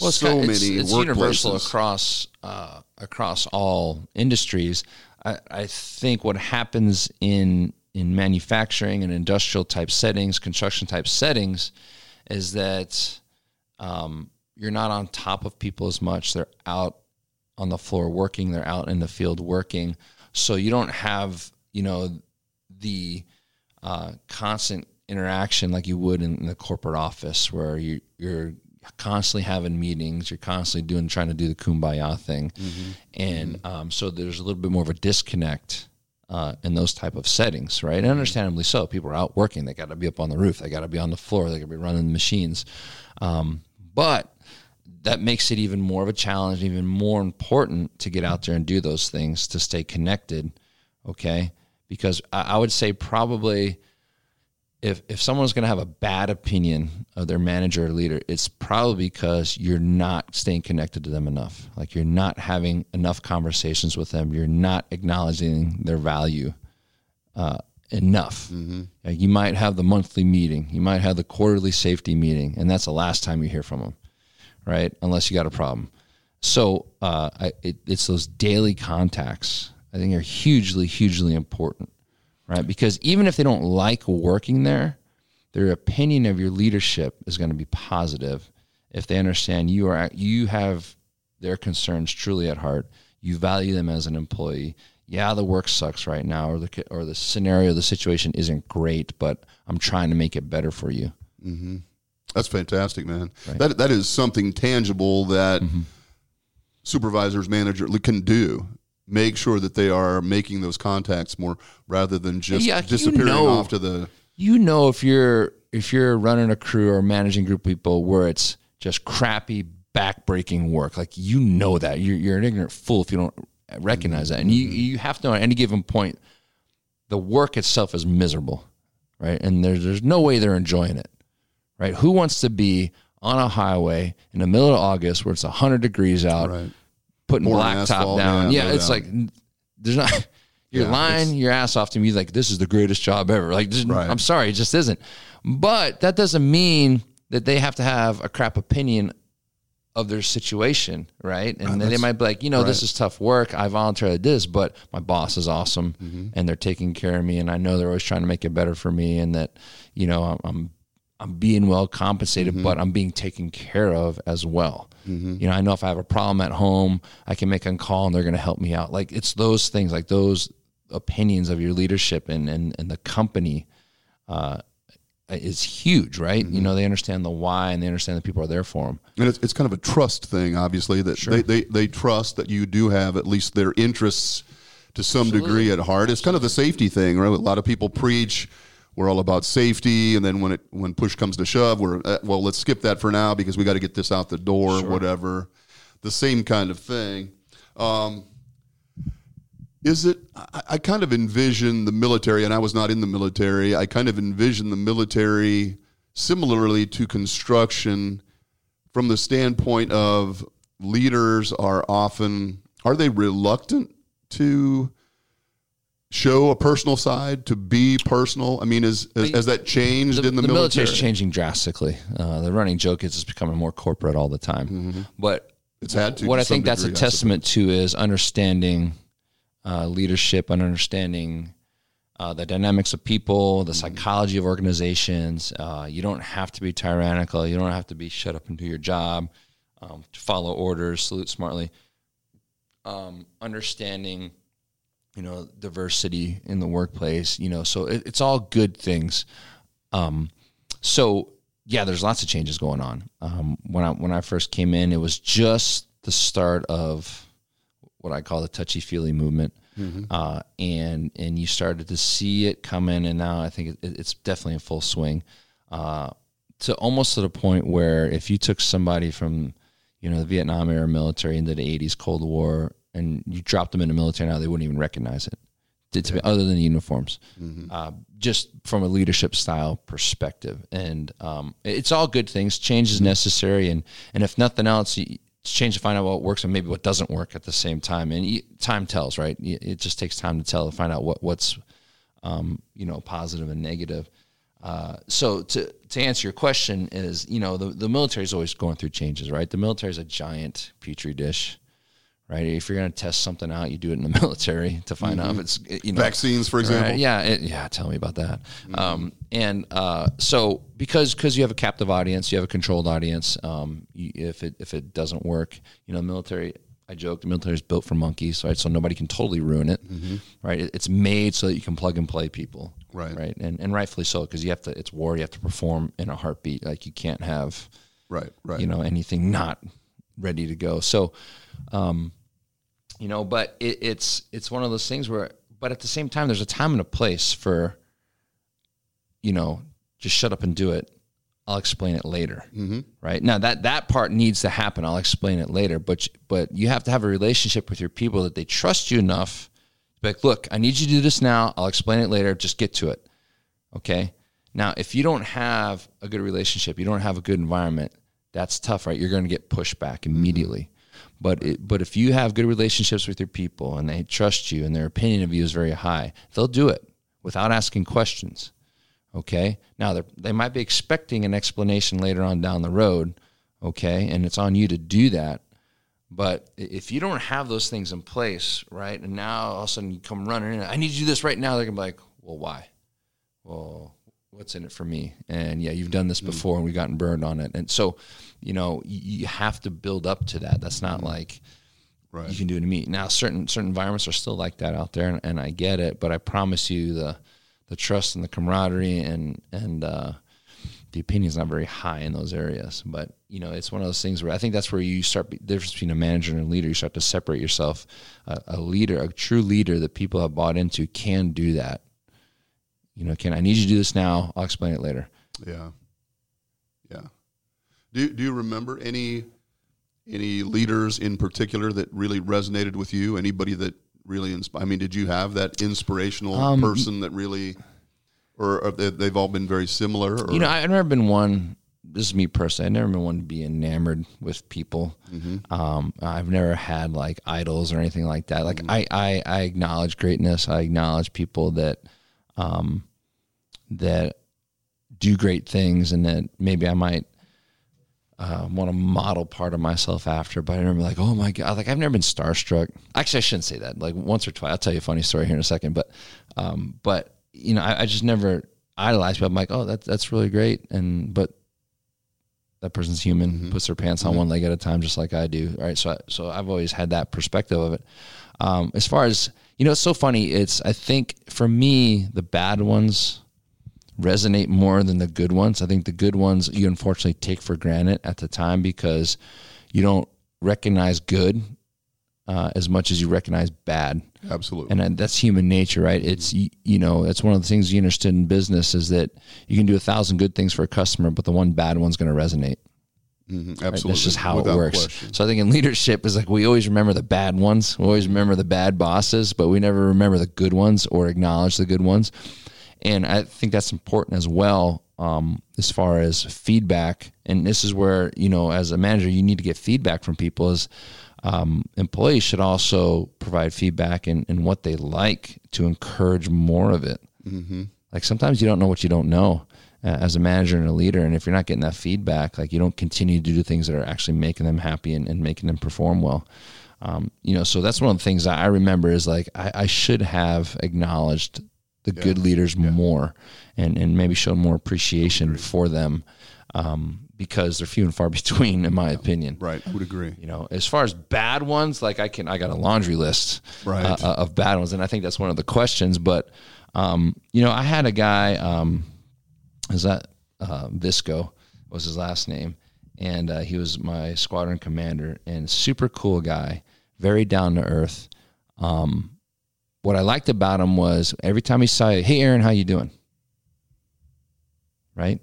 Well, so kind- many it's, it's workplaces. universal across uh, across all industries. I, I think what happens in in manufacturing and industrial type settings, construction type settings, is that um, you're not on top of people as much. They're out on the floor working. They're out in the field working. So you don't have you know the uh, constant interaction like you would in, the corporate office where you, you're constantly having meetings you're constantly doing trying to do the kumbaya thing. And Um, so there's a little bit more of a disconnect uh, in those type of settings right? And understandably so people are out working they got to be up on the roof they got to be on the floor they got to be running the machines. Um, but that makes it even more of a challenge, even more important to get out there and do those things to stay connected. Okay. Because I, I would say probably if if someone's going to have a bad opinion of their manager or leader, it's probably because you're not staying connected to them enough. Like you're not having enough conversations with them. You're not acknowledging their value uh, enough. Like you might have the monthly meeting, you might have the quarterly safety meeting, and that's the last time you hear from them, right? Unless you got a problem. So uh, I, it, it's those daily contacts. I think are hugely, hugely important, right? Because even if they don't like working there, their opinion of your leadership is going to be positive if they understand you are you have their concerns truly at heart. You value them as an employee. Yeah, the work sucks right now, or the or the scenario, the situation isn't great, but I'm trying to make it better for you. That's fantastic, man. That that is something tangible that Mm-hmm. supervisors, manager can do. Make sure that they are making those contacts more rather than just Yeah, you disappearing know. off to the. you know if you're if you're running a crew or managing group of people where it's just crappy backbreaking work like you know that you're, you're an ignorant fool if you don't recognize that and you you have to know at any given point the work itself is miserable right and there's there's no way they're enjoying it right who wants to be on a highway in the middle of august where it's 100 degrees out Right. putting Pouring blacktop down. yeah, Yeah, it's doubt. like there's not. You're Yeah, lying your ass off to me like this is the greatest job ever. Like this- Right. I'm sorry, it just isn't. But that doesn't mean that they have to have a crap opinion of their situation, right? And then they might be like, you know, this is tough work. I voluntarily did this, but my boss is awesome, Mm-hmm. and they're taking care of me, and I know they're always trying to make it better for me, and that you know I'm. I'm I'm being well compensated, Mm-hmm. but I'm being taken care of as well. You know, I know if I have a problem at home, I can make a call and they're going to help me out. Like it's those things, like those opinions of your leadership and and, and the company uh, is huge, right? Mm-hmm. You know, they understand the why and they understand that people are there for them. And it's, it's kind of a trust thing, obviously, that they, they, they trust that you do have at least their interests to some degree at heart. It's kind of the safety thing, right? A lot of people preach we're all about safety, and then when it when push comes to shove, we're uh, well, let's skip that for now because we got to get this out the door, whatever. The same kind of thing. Um, is it? I, I kind of envision the military, and I was not in the military. I kind of envision the military similarly to construction from the standpoint of leaders are often are they reluctant to show a personal side to be personal i mean is has, has that changed in the, military? the military military's changing drastically. Uh, the running joke is it's becoming more corporate all the time. But it's had to what to I think some that's a degree, I testament to is understanding uh, leadership and understanding uh, the dynamics of people, the psychology of organizations. Uh, you don't have to be tyrannical. You don't have to be shut up and do your job, um, to follow orders, salute smartly. Um, understanding, you know, diversity in the workplace. You know, so it, it's all good things. Um, so yeah, there's lots of changes going on. Um, when I when I first came in, it was just the start of what I call the touchy feely movement, uh, and and you started to see it come in, and now I think it, it's definitely in full swing. Uh, to almost to the point where if you took somebody from you know the Vietnam era military into the 80s Cold War and you drop them in the military now, they wouldn't even recognize it. Be, other than the uniforms, uh, just from a leadership style perspective, and um, it's all good things. Change is necessary, and and if nothing else, you, it's change to find out what works and maybe what doesn't work at the same time. And you, time tells, right? It just takes time to tell to find out what what's um, you know positive and negative. Uh, so to to answer your question is you know the the military is always going through changes, right? The military is a giant petri dish. Right, if you're going to test something out, you do it in the military to find out if it's you know vaccines for example Right, yeah, it, yeah. Tell me about that. Um, and uh, so because because you have a captive audience, you have a controlled audience. Um, you, if it if it doesn't work, you know, the military. I joke the military is built for monkeys, right? So nobody can totally ruin it, right? It, it's made so that you can plug and play people, Right. Right, and and rightfully so because you have to. It's war. You have to perform in a heartbeat. Like you can't have right right you know anything not ready to go so um you know but it, it's it's one of those things where but at the same time there's a time and a place for you know just shut up and do it. I'll explain it later. Mm-hmm. right? Now that that part needs to happen. I'll explain it later. But but you have to have a relationship with your people that they trust you enough like look i need you to do this now. I'll explain it later. Just get to it. Okay? Now, if you don't have a good relationship, you don't have a good environment, that's tough, right? You're going to get pushed back immediately. But it, but if you have good relationships with your people and they trust you and their opinion of you is very high, they'll do it without asking questions. Okay. Now they might be expecting an explanation later on down the road. Okay, and it's on you to do that. But if you don't have those things in place, right, and now all of a sudden you come running in, I need you to do this right now. They're gonna be like, well, why? Well, what's in it for me? And yeah, you've done this mm. before, and we've gotten burned on it. And so, you know, you, have to build up to that. That's not mm. like right. you can do it to me. Now, certain certain environments are still like that out there, and, and I get it. But I promise you, the the trust and the camaraderie and and uh, the opinion is not very high in those areas. But you know, it's one of those things where I think that's where you start the difference between a manager and a leader. You start to separate yourself. Uh, a leader, a true leader that people have bought into, can do that. You know, can I need you to do this now? I'll explain it later. Yeah, yeah. Do Do you remember any any leaders in particular that really resonated with you? Anybody that really inspired? I mean, did you have that inspirational um, person that really? or they've all been very similar? Or? You know, I've never been one. This is me personally. I've never been one to be enamored with people. Mm-hmm. Um, I've never had like idols or anything like that. Like mm-hmm. I, I, I acknowledge greatness. I acknowledge people that, um, that do great things, and that maybe I might uh, want to model part of myself after. But I remember like, oh my god, like I've never been starstruck. Actually, I shouldn't say that. Like once or twice. I'll tell you a funny story here in a second. But, um, but you know, I, I just never idolized people. I'm like, oh, that's that's really great, and but that person's human, mm-hmm. puts their pants on mm-hmm. one leg at a time, just like I do. Right. So, so I've always had that perspective of it. Um, as far as you know, it's so funny. It's I think for me, the bad ones resonate more than the good ones. I think the good ones you unfortunately take for granted at the time because you don't recognize good uh, as much as you recognize bad. Absolutely. And that's human nature, right? It's, you know, that's one of the things you understood in business is that you can do a thousand good things for a customer, but the one bad one's going to resonate. Mm-hmm. Absolutely. Right? That's just how Without it works. Question. So I think in leadership is like we always remember the bad ones. We always remember the bad bosses, but we never remember the good ones or acknowledge the good ones. And I think that's important as well um, as far as feedback. And this is where, you know, as a manager, you need to get feedback from people is um, employees should also provide feedback in what they like to encourage more of it. Mm-hmm. Like sometimes you don't know what you don't know uh, as a manager and a leader. And if you're not getting that feedback, like you don't continue to do things that are actually making them happy and, and making them perform well. Um, you know, so that's one of the things I remember is like I, I should have acknowledged the yeah. good leaders yeah. more and, and maybe show more appreciation for them. Um, because they're few and far between, in my opinion. Right, I would agree. You know, as far as bad ones, like I can, I got a laundry list right. uh of bad ones, and I think that's one of the questions. But um, you know, I had a guy, um, is that uh, Visco was his last name, and uh, he was my squadron commander, and super cool guy, very down to earth. Um, what I liked about him was every time he saw you, hey Aaron, how you doing? Right?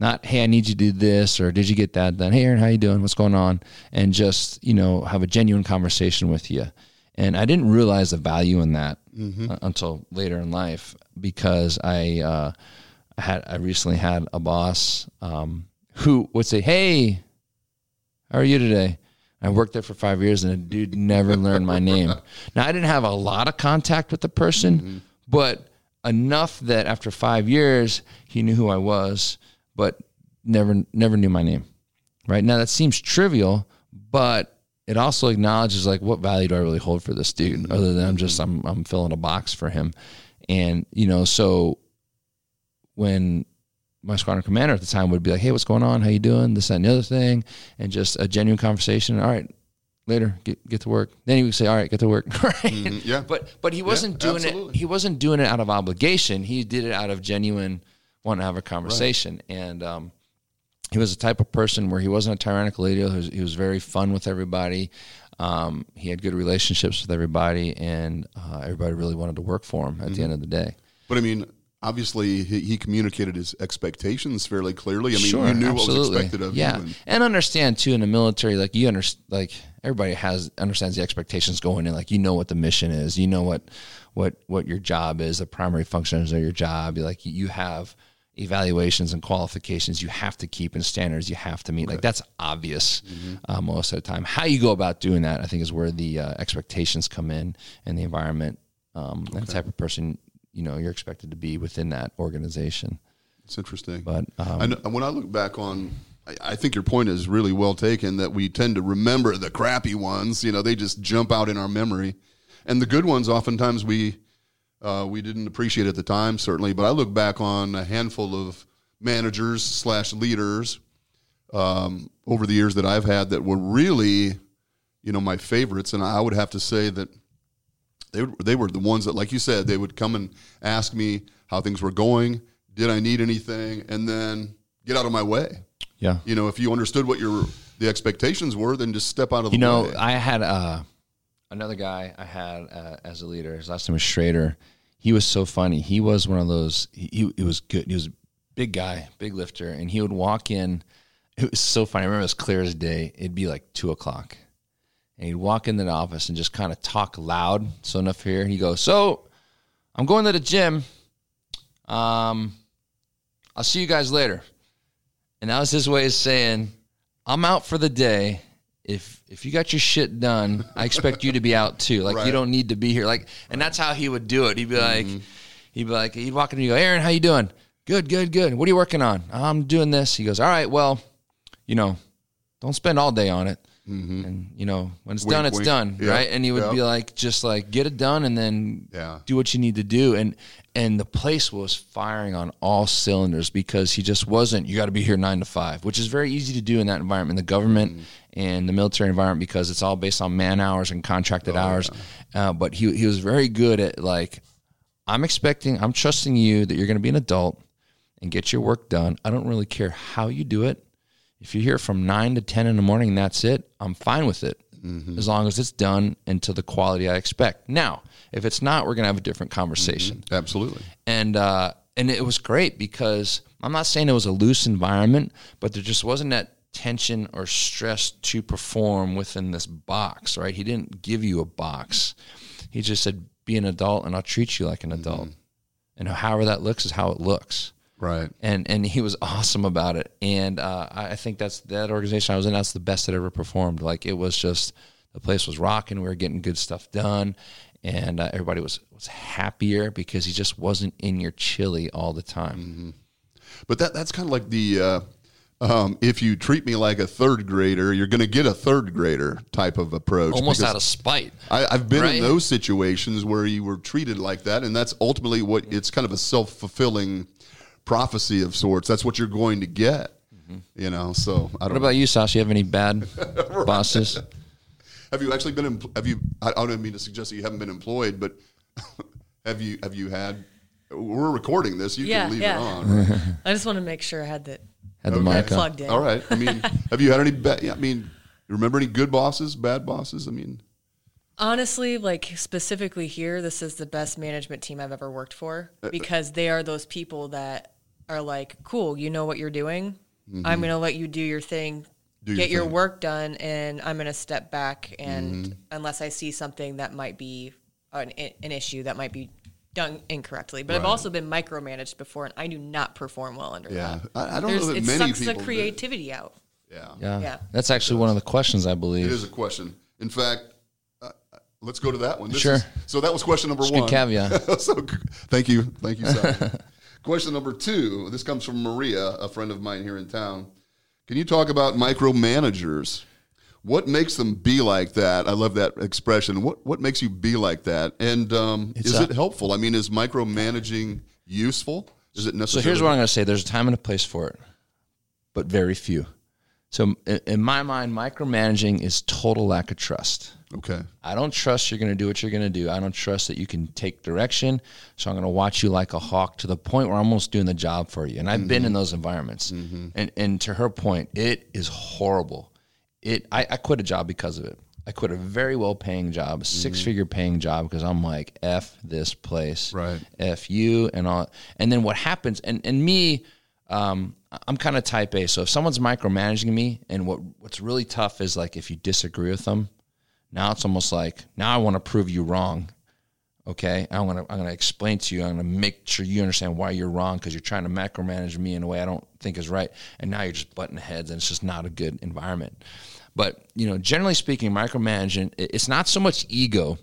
not hey i need you to do this or did you get that done hey aaron how you doing what's going on and just you know have a genuine conversation with you and i didn't realize the value in that mm-hmm. Until later in life because i uh, had i recently had a boss um, who would say hey how are you today I worked there for five years and a dude never learned my name. Now I didn't have a lot of contact with the person, mm-hmm. but enough that after five years he knew who I was but never never knew my name. Right now, that seems trivial, but it also acknowledges like what value do I really hold for this dude, mm-hmm. other than I'm just I'm I'm filling a box for him, and you know so when my squadron commander at the time would be like, "Hey, what's going on? How you doing? This, that, and the other thing," and just a genuine conversation. All right, later, get get to work. Then he would say, "All right, get to work." right? Mm-hmm. Yeah. But but he wasn't yeah, doing absolutely. it. He wasn't doing it out of obligation. He did it out of genuine want to have a conversation. Right. And um, he was the type of person where he wasn't a tyrannical leader. He was, he was very fun with everybody. Um, he had good relationships with everybody, and uh, everybody really wanted to work for him at mm-hmm. the end of the day. But I mean, obviously, he, he, communicated his expectations fairly clearly. I mean, sure, you knew absolutely. what was expected of yeah. you. And, and understand too in the military, like you understand, like everybody has understands the expectations going in. Like you know what the mission is, you know what what what your job is, the primary functions of your job. Like you have evaluations and qualifications you have to keep and standards you have to meet. Like that's obvious Mm-hmm. uh, most of the time. How you go about doing that, I think, is where the uh, expectations come in and the environment um, and the type of person you know you're expected to be within that organization. It's interesting. But um, I know, when I look back on, I, I think your point is really well taken. That we tend to remember the crappy ones. You know, they just jump out in our memory, and the good ones oftentimes we uh, we didn't appreciate at the time, certainly. But I look back on a handful of managers slash leaders um, over the years that I've had that were really, you know, my favorites, and I would have to say that they were, they were the ones that, like you said, they would come and ask me how things were going, did I need anything, and then get out of my way. yeah, You know, if you understood what your the expectations were, then just step out of the way. You know, way. I had uh, another guy I had uh, as a leader. His last name was Schrader. He was so funny. He was one of those. He, he, he was good. He was a big guy, big lifter, and he would walk in. It was so funny. I remember it was clear as day. It'd be like two o'clock, and he'd walk in the office and just kind of talk loud, so enough here. He goes, "So, I'm going to the gym. Um, I'll see you guys later." And that was his way of saying, I'm out for the day. If if you got your shit done, I expect you to be out too. Like Right. you don't need to be here. Like, and that's how he would do it. He'd be like, he'd be like, he'd walk in and he'd go, Aaron, how you doing? Good, good, good. What are you working on? I'm doing this. He goes, all right, well, you know, don't spend all day on it. And you know, when it's Wink, done, it's wink. done, Yeah, right? And he would yeah. be like, just like get it done, and then Yeah. do what you need to do. And and the place was firing on all cylinders because he just wasn't. You got to be here nine to five, which is very easy to do in that environment, the government Mm-hmm. and the military environment, because it's all based on man hours and contracted Oh, hours. Uh, but he he was very good at like, I'm expecting, I'm trusting you that you're going to be an adult and get your work done. I don't really care how you do it. If you're here from nine to ten in the morning and that's it, I'm fine with it. Mm-hmm. As long as it's done and to the quality I expect. Now, if it's not, we're gonna have a different conversation. Mm-hmm. Absolutely. And uh, and it was great because I'm not saying it was a loose environment, but there just wasn't that tension or stress to perform within this box, right? He didn't give you a box. He just said, "Be an adult, and I'll treat you like an adult." Mm-hmm. And however that looks is how it looks Right. and and he was awesome about it. And uh, I think that's that organization I was in. That's the best that ever performed. Like it was just the place was rocking. We were getting good stuff done, and uh, everybody was was happier because he just wasn't in your chili all the time. But that that's kind of like the uh, um, if you treat me like a third grader, you're going to get a third grader type of approach. Almost out of spite. I, I've been right? in those situations where you were treated like that, and that's ultimately what it's kind of a self fulfilling prophecy of sorts. That's what you're going to get. You know, so I Mm-hmm. What don't. about you, Sasha? You have any bad bosses? have you actually been? Empl- have you? I, I don't mean to suggest that you haven't been employed, but have you? Have you had? We're recording this. You Yeah, can leave yeah. it on. right? I just want to make sure I had that Had the Okay. mic on. plugged in. All right. I mean, have you had any bad? Yeah, I mean, remember any good bosses, bad bosses? I mean, Honestly, like specifically here, this is the best management team I've ever worked for Uh, because they are those people that are like, cool, you know what you're doing. Mm-hmm. I'm going to let you do your thing, Do get your thing. Mm-hmm. work done, and I'm going to step back. And unless I see something that might be an, an issue that might be done incorrectly, but I've also been micromanaged before, and I do not perform well under yeah, that. I, I don't There's- know that it many sucks people. the do. creativity out. Yeah. Yeah. Yeah. That's actually one of the questions I believe. It is a question. In fact, uh, let's go to that one. This Sure. is- so that was question number It's a good one. caveat. so thank you, thank you, Sally. question number two. This comes from Maria, a friend of mine here in town. Can you talk about micromanagers? What makes them be like that? I love that expression. What what makes you be like that? And um, is a- it helpful? I mean, is micromanaging useful? Is it necessary? So here's what I'm going to say: there's a time and a place for it, but very few. So in, my mind, micromanaging is total lack of trust. Okay. I don't trust you're going to do what you're going to do. I don't trust that you can take direction. So I'm going to watch you like a hawk to the point where I'm almost doing the job for you. And I've been in mm-hmm. those environments. Mm-hmm. And and to her point, it is horrible. It I, I quit a job because of it. I quit a very well mm-hmm. paying job, a six figure paying job because I'm like f this place, Right. F you and all. And then what happens? And and me, um, I'm kind of type A. So if someone's micromanaging me, and what what's really tough is like if you disagree with them, now it's almost like now I want to prove you wrong. Okay, I'm gonna I'm gonna explain to you. I'm gonna make sure you understand why you're wrong because you're trying to macromanage me in a way I don't think is right, and now you're just butting heads, and it's just not a good environment. But you know, generally speaking, micromanaging it's not so much ego;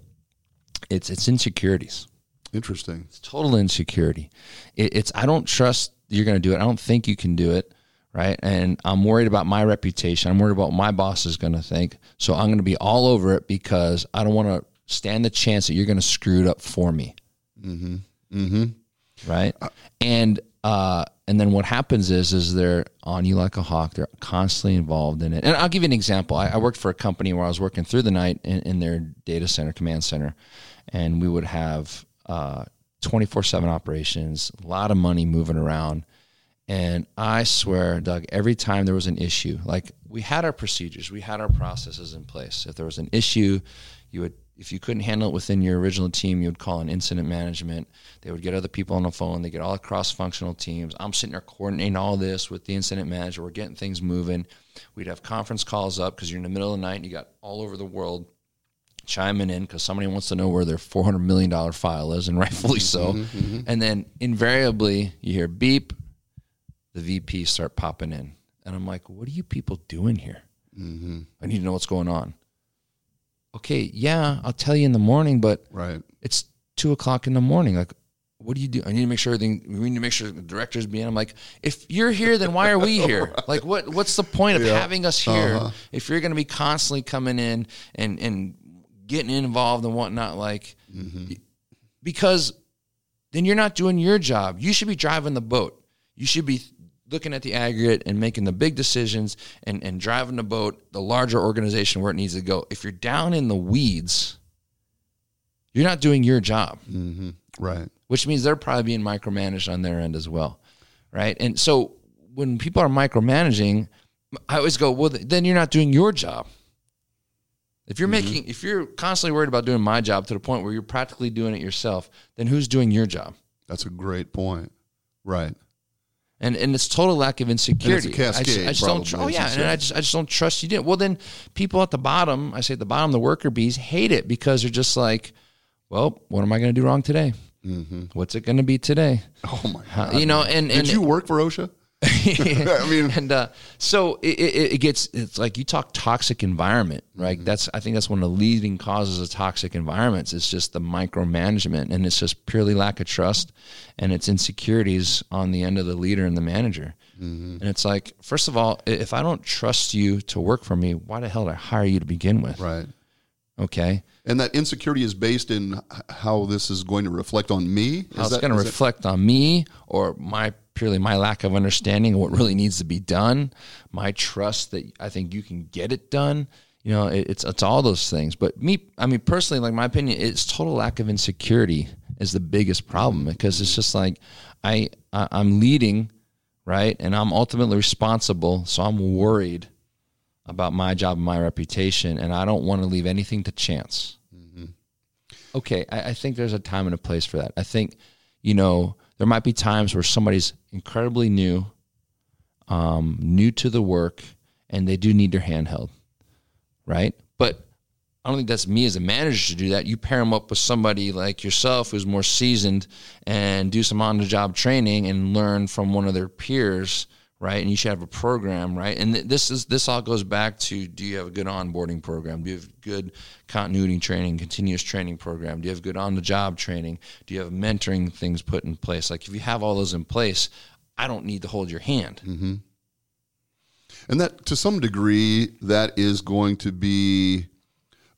it's it's insecurities. Interesting. It's total insecurity. It, it's I don't trust you're going to do it. I don't think you can do it, right? And I'm worried about my reputation. I'm worried about what my boss is going to think. So I'm going to be all over it because I don't want to stand the chance that you're going to screw it up for me. Mm-hmm. Mm-hmm. Right. And uh, and then what happens is is they're on you like a hawk. They're constantly involved in it. And I'll give you an example. I, I worked for a company where I was working through the night in, in their data center, command center, and we would have uh, 24 7 operations, a lot of money moving around. And I swear, Doug, every time there was an issue, like we had our procedures, we had our processes in place. If there was an issue, you would, if you couldn't handle it within your original team, you would call an incident management. They would get other people on the phone. They get all cross functional teams. I'm sitting there coordinating all this with the incident manager. We're getting things moving. We'd have conference calls up because you're in the middle of the night and you got all over the world chiming in because somebody wants to know where their four hundred million dollar file is, and rightfully so. Mm-hmm, mm-hmm. And then invariably you hear beep, the VP start popping in, and I'm like, "What are you people doing here? Mm-hmm. I need to know what's going on." Okay, yeah, I'll tell you in the morning, but right, it's two o'clock in the morning. Like, what do you do? I need to make sure everything. We need to make sure the directors be in. I'm like, if you're here, then why are we here? right. Like, what what's the point of yeah. having us here uh-huh. if you're going to be constantly coming in and and getting involved and whatnot, like mm-hmm. because then you're not doing your job. You should be driving the boat. You should be looking at the aggregate and making the big decisions and, and driving the boat, the larger organization where it needs to go. If you're down in the weeds, you're not doing your job. Mm-hmm. Right. Which means they're probably being micromanaged on their end as well. Right. And so when people are micromanaging, I always go, well, then you're not doing your job. If you're mm-hmm. making, if you're constantly worried about doing my job to the point where you're practically doing it yourself, then who's doing your job? That's a great point. Right. And and it's total lack of insecurity. And it's a cascade. I just, I just don't. Oh yeah, and I just I just don't trust you. Did well then people at the bottom. I say at the bottom, the worker bees hate it because they're just like, well, what am I going to do wrong today? Mm-hmm. What's it going to be today? Oh my god! You know, and, and did you work for OSHA? I mean, and uh, so it, it, it, gets it's like you talk toxic environment, right? Mm-hmm. That's I think that's one of the leading causes of toxic environments. It's just the micromanagement, and it's just purely lack of trust, and it's insecurities on the end of the leader and the manager. Mm-hmm. And it's like, first of all, if I don't trust you to work for me, why the hell did I hire you to begin with? Right. Okay. And that insecurity is based in how this is going to reflect on me. Is how it's going to reflect that? on me or my purely my lack of understanding of what really needs to be done, my trust that I think you can get it done. You know, it, it's it's all those things. But me, I mean, personally, like my opinion, it's total lack of insecurity is the biggest problem because it's just like I, I I'm leading, right, and I'm ultimately responsible, so I'm worried about my job and my reputation, and I don't want to leave anything to chance. Mm-hmm. Okay, I, I think there's a time and a place for that. I think, you know, there might be times where somebody's incredibly new, um, new to the work, and they do need their hand held, right? But I don't think that's me as a manager to do that. You pair them up with somebody like yourself who's more seasoned and do some on the job training and learn from one of their peers right? And you should have a program, right? And this is this all goes back to: Do you have a good onboarding program? Do you have good continuity training, continuous training program? Do you have good on-the-job training? Do you have mentoring things put in place? Like if you have all those in place, I don't need to hold your hand. Mm-hmm. And that, to some degree, that is going to be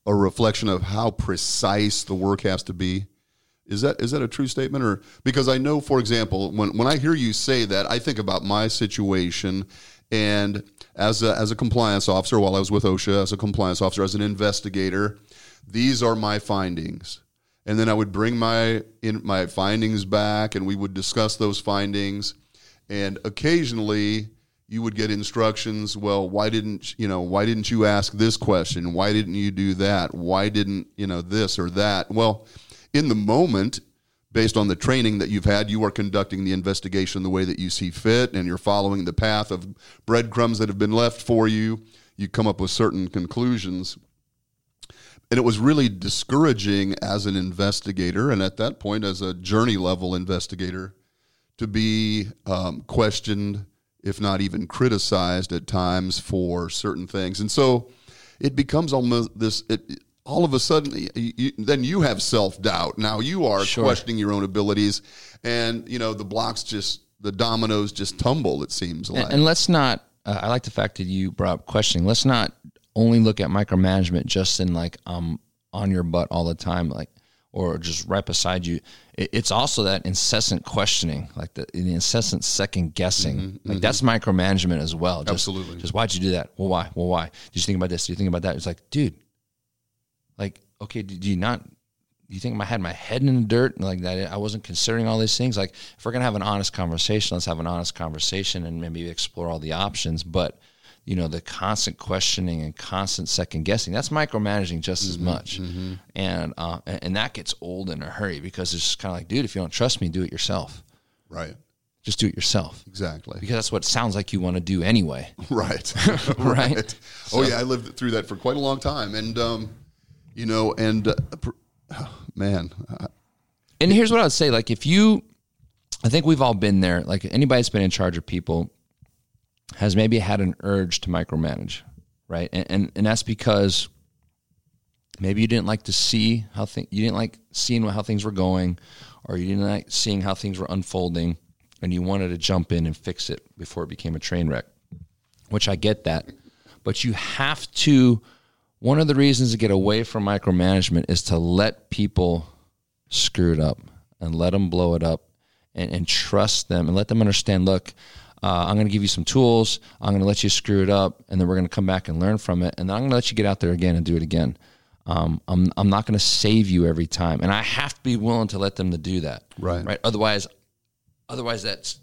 a reflection of how precise the work has to be is that is that a true statement? Or because I know for example when when I hear you say that I think about my situation and as a, as a compliance officer while I was with OSHA as a compliance officer as an investigator these are my findings. And then I would bring my in my findings back and we would discuss those findings. And occasionally you would get instructions well why didn't you know why didn't you ask this question? Why didn't you do that? Why didn't you know this or that? Well in the moment, based on the training that you've had, you are conducting the investigation the way that you see fit, and you're following the path of breadcrumbs that have been left for you. You come up with certain conclusions. and it was really discouraging as an investigator, and at that point, as a journey level investigator, to be um, questioned, if not even criticized at times for certain things. And so it becomes almost this. It, all of a sudden, you, then you have self doubt. Now you are Sure. questioning your own abilities, and you know the blocks just the dominoes just tumble. It seems like. And, and let's not. Uh, I like the fact that you brought up questioning. Let's not only look at micromanagement just in like um on your butt all the time, like or just right beside you. It, it's also that incessant questioning, like the, the incessant second guessing. like that's micromanagement as well. Just, Absolutely. Just why'd you do that? Well, why? Well, why? Did you think about this? Did you think about that? It's like, dude, like, okay, did you not? Do you think I had my head in the dirt and like that? I wasn't considering all these things. Like, if we're gonna have an honest conversation, let's have an honest conversation and maybe explore all the options. But you know, the constant questioning and constant second guessing, that's micromanaging just as much. And uh, and that gets old in a hurry because it's just kind of like, dude, if you don't trust me, do it yourself. right. Just do it yourself Exactly. because that's what it sounds like you want to do anyway. Right. Right. Oh yeah, I lived through that for quite a long time, and um, you know, and uh, man, uh, And here's what I would say: like, if you, I think we've all been there. Like, anybody that's been in charge of people has maybe had an urge to micromanage, right? And and, and that's because maybe you didn't like to see how things, you didn't like seeing how things were going, or you didn't like seeing how things were unfolding, and you wanted to jump in and fix it before it became a train wreck. Which I get that, but you have to. One of the reasons to get away from micromanagement is to let people screw it up and let them blow it up and, and trust them and let them understand look uh, i'm going to give you some tools. I'm going to let you screw it up and then we're going to come back and learn from it and then i'm going to let you get out there again and do it again. Um, I'm, I'm not going to save you every time. And i have to be willing to let them to do that Right. right? Otherwise otherwise that's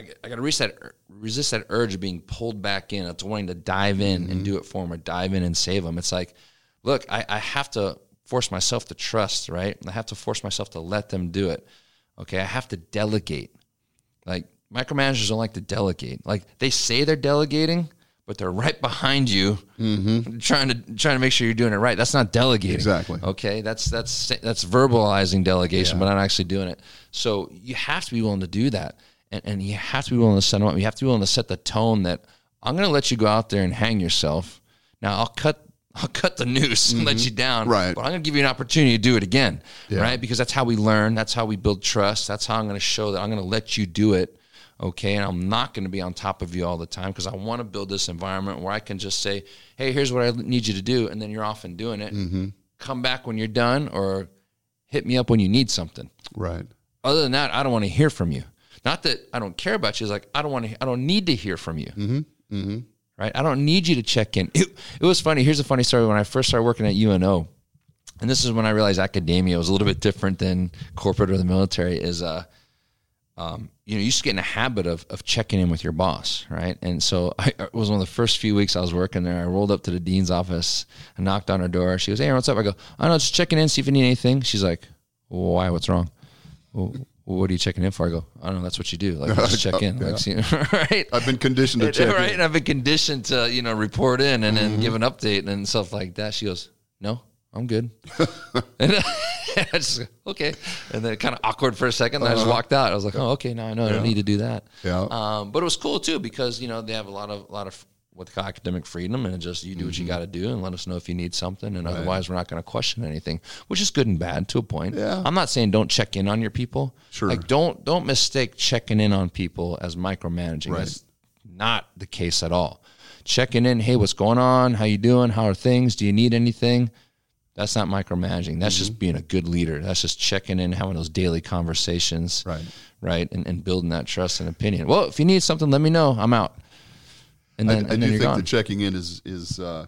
I, got- I got to resist that, er, resist that urge of being pulled back in, of wanting to dive in and mm-hmm. do it for them or dive in and save them. It's like, look, I, I have to force myself to trust, right? I have to force myself to let them do it. Okay, I have to delegate. Like micromanagers don't like to delegate. Like they say they're delegating, but they're right behind you, mm-hmm. trying to trying to make sure you're doing it right. That's not delegating. Exactly. Okay, that's that's that's verbalizing delegation, but not actually doing it. So you have to be willing to do that, and and you have to be willing to set them up. You have to be willing to set the tone that I'm going to let you go out there and hang yourself. Now I'll cut. I'll cut the noose and let mm-hmm. you down. Right. But I'm going to give you an opportunity to do it again. Yeah. Right. Because that's how we learn. That's how we build trust. That's how I'm going to show that I'm going to let you do it. Okay. And I'm not going to be on top of you all the time because I want to build this environment where I can just say, hey, here's what I need you to do. And then you're off and doing it. Mm-hmm. Come back when you're done or hit me up when you need something. right. Other than that, I don't want to hear from you. Not that I don't care about you. It's like I don't want to. I don't need to hear from you. Mm-hmm. Mm-hmm. Right. I don't need you to check in. It, it was funny. Here's a funny story. When I first started working at UNO, and this is when I realized academia was a little bit different than corporate or the military. Is uh, um, you know, you used to get in a habit of of checking in with your boss, right? And so I it was one of the first few weeks I was working there. I rolled up to the dean's office and knocked on her door. She goes, "Hey, what's up?" I go, "I know, just checking in, see if you need anything." She's like, "Why? What's wrong?" Well, what are you checking in for? I go, I don't know. That's what you do. Like, just check in. Like, see, right? I've been conditioned to And- check. right? in. And I've been conditioned to, you know, report in and then give an update and stuff like that. She goes, No, I'm good. and I just, okay. And then kind of awkward for a second. And I just walked out. I was like, Oh, okay. Now I know I don't need to do that. Yeah. Um, but it was cool too because you know they have a lot of a lot of call academic freedom, and just you do what you mm-hmm. got to do, and let us know if you need something, and otherwise we're not going to question anything, which is good and bad to a point. Yeah. I'm not saying don't check in on your people. Sure. Like don't don't mistake checking in on people as micromanaging. Right. That's not the case at all. Checking in, hey, what's going on? How you doing? How are things? Do you need anything? That's not micromanaging. That's just mm-hmm. being a good leader. That's just checking in, having those daily conversations Right. right? And, and building that trust and opinion. Well, if you need something, let me know. I'm out. And I, then, I and do then you're think gone. that checking in is is uh,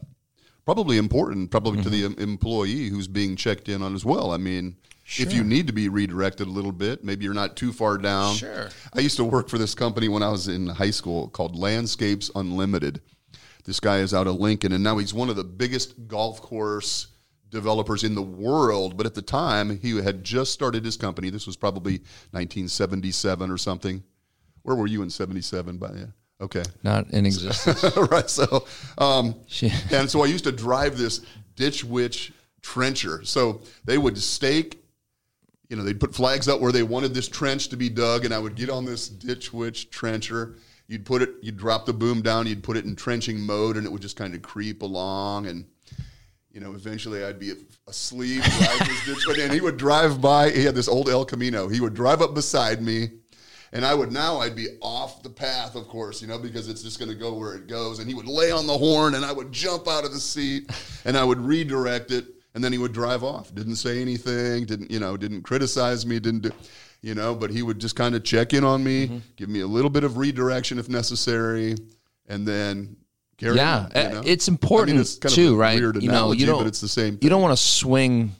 probably important, probably to the Mm-hmm. em- employee who's being checked in on as well. I mean, if you need to be redirected a little bit, maybe you're not too far down. Sure. I used to work for this company when I was in high school called Landscapes Unlimited. This guy is out of Lincoln, and now he's one of the biggest golf course developers in the world. But at the time, he had just started his company. This was probably 1977 or something. Where were you in 77 by then? Okay. Not in existence. right. So, um, and so I used to drive this ditch witch trencher. So they would stake you know, they'd put flags out where they wanted this trench to be dug, and I would get on this ditch witch trencher. You'd put it, you'd drop the boom down, you'd put it in trenching mode, and it would just kind of creep along. And, you know, eventually I'd be asleep, ditch, and he would drive by. He had this old El Camino. He would drive up beside me, and I would now I'd be off the path, of course, you know, because it's just going to go where it goes. And he would lay on the horn, and I would jump out of the seat, and I would redirect it and then he would drive off. Didn't say anything. Didn't you know? Didn't criticize me. Didn't do, you know? But he would just kind of check in on me, mm-hmm. give me a little bit of redirection if necessary, and then carry yeah, on, you know? it's important I mean, it's too, right? Weird you know, you don't, but it's the same. Thing. You don't want to swing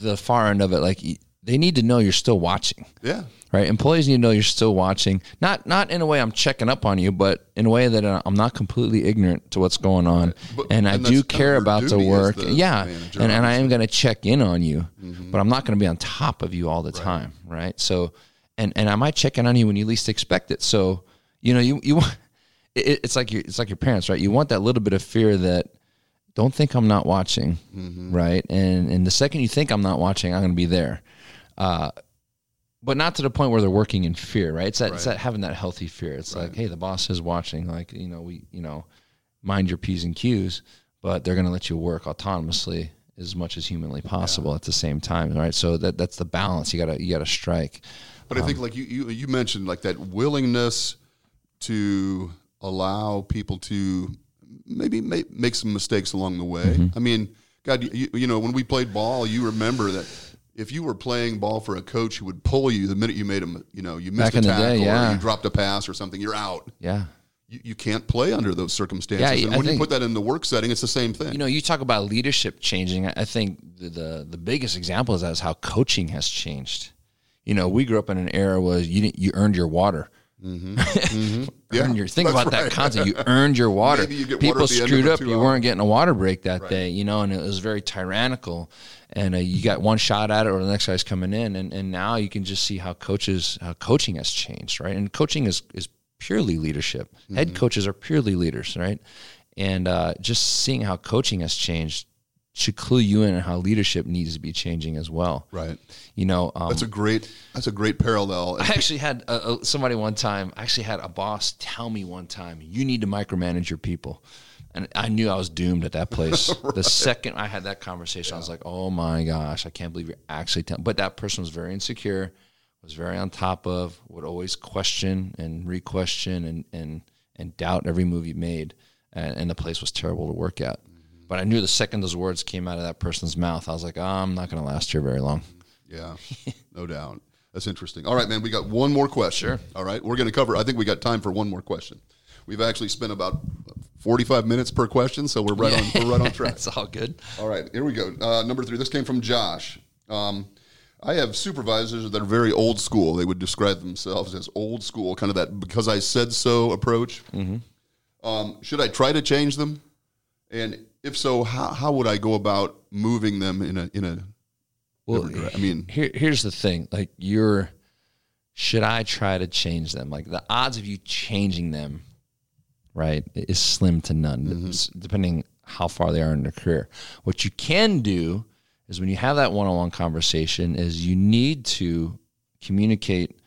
the far end of it. Like they need to know you're still watching. Yeah right? Employees need to know you're still watching. Not not in a way I'm checking up on you, but in a way that I'm not completely ignorant to what's going on, but, and, and, I do care about the work. The yeah, manager, and, and I am going to check in on you, mm-hmm. but I'm not going to be on top of you all the right. time, right? So, and and I might check in on you when you least expect it. So, you know, you you want it, it's like your it's like your parents, right? You want that little bit of fear that don't think I'm not watching, mm-hmm. right? And and the second you think I'm not watching, I'm going to be there. Uh, but not to the point where they're working in fear, right? It's that, right. It's that having that healthy fear. It's right. like, hey, the boss is watching. Like, you know, we, you know, mind your p's and q's, but they're going to let you work autonomously as much as humanly possible yeah. at the same time, right? So that that's the balance you gotta you gotta strike. But um, I think like you, you you mentioned like that willingness to allow people to maybe make, make some mistakes along the way. Mm-hmm. I mean, God, you, you know, when we played ball, you remember that if you were playing ball for a coach who would pull you the minute you made him, you know, you missed Back a tackle day, yeah. or you dropped a pass or something, you're out. Yeah. You, you can't play under those circumstances. Yeah, and I when think, you put that in the work setting, it's the same thing. You know, you talk about leadership changing. I think the, the, the biggest example is that is how coaching has changed. You know, we grew up in an era where you you earned your water. Mm-hmm. Mm-hmm. yeah, your, think about right. that concept. You earned your water. You People water screwed up. You weren't getting a water break that right. day, you know, and it was very tyrannical. And uh, you got one shot at it, or the next guy's coming in, and, and now you can just see how coaches, how coaching has changed, right? And coaching is is purely leadership. Mm-hmm. Head coaches are purely leaders, right? And uh, just seeing how coaching has changed should clue you in on how leadership needs to be changing as well. Right. You know, um, that's a great that's a great parallel. I actually had a, a, somebody one time. I actually had a boss tell me one time, "You need to micromanage your people," and I knew I was doomed at that place. right. The second I had that conversation, yeah. I was like, "Oh my gosh, I can't believe you're actually." telling. But that person was very insecure, was very on top of, would always question and re-question and and and doubt every move he made, and, and the place was terrible to work at. But I knew the second those words came out of that person's mouth, I was like, oh, I'm not going to last here very long. Yeah, no doubt. That's interesting. All right, man, we got one more question. Sure. All right, we're going to cover, I think we got time for one more question. We've actually spent about 45 minutes per question, so we're right on we're right on track. That's all good. All right, here we go. Uh, number three. This came from Josh. Um, I have supervisors that are very old school. They would describe themselves as old school, kind of that because I said so approach. Mm-hmm. Um, should I try to change them? And if so, how, how would I go about moving them in a in a well, I mean, here, here's the thing: like, you're should I try to change them? Like, the odds of you changing them, right, is slim to none, mm-hmm. depending how far they are in their career. What you can do is when you have that one-on-one conversation, is you need to communicate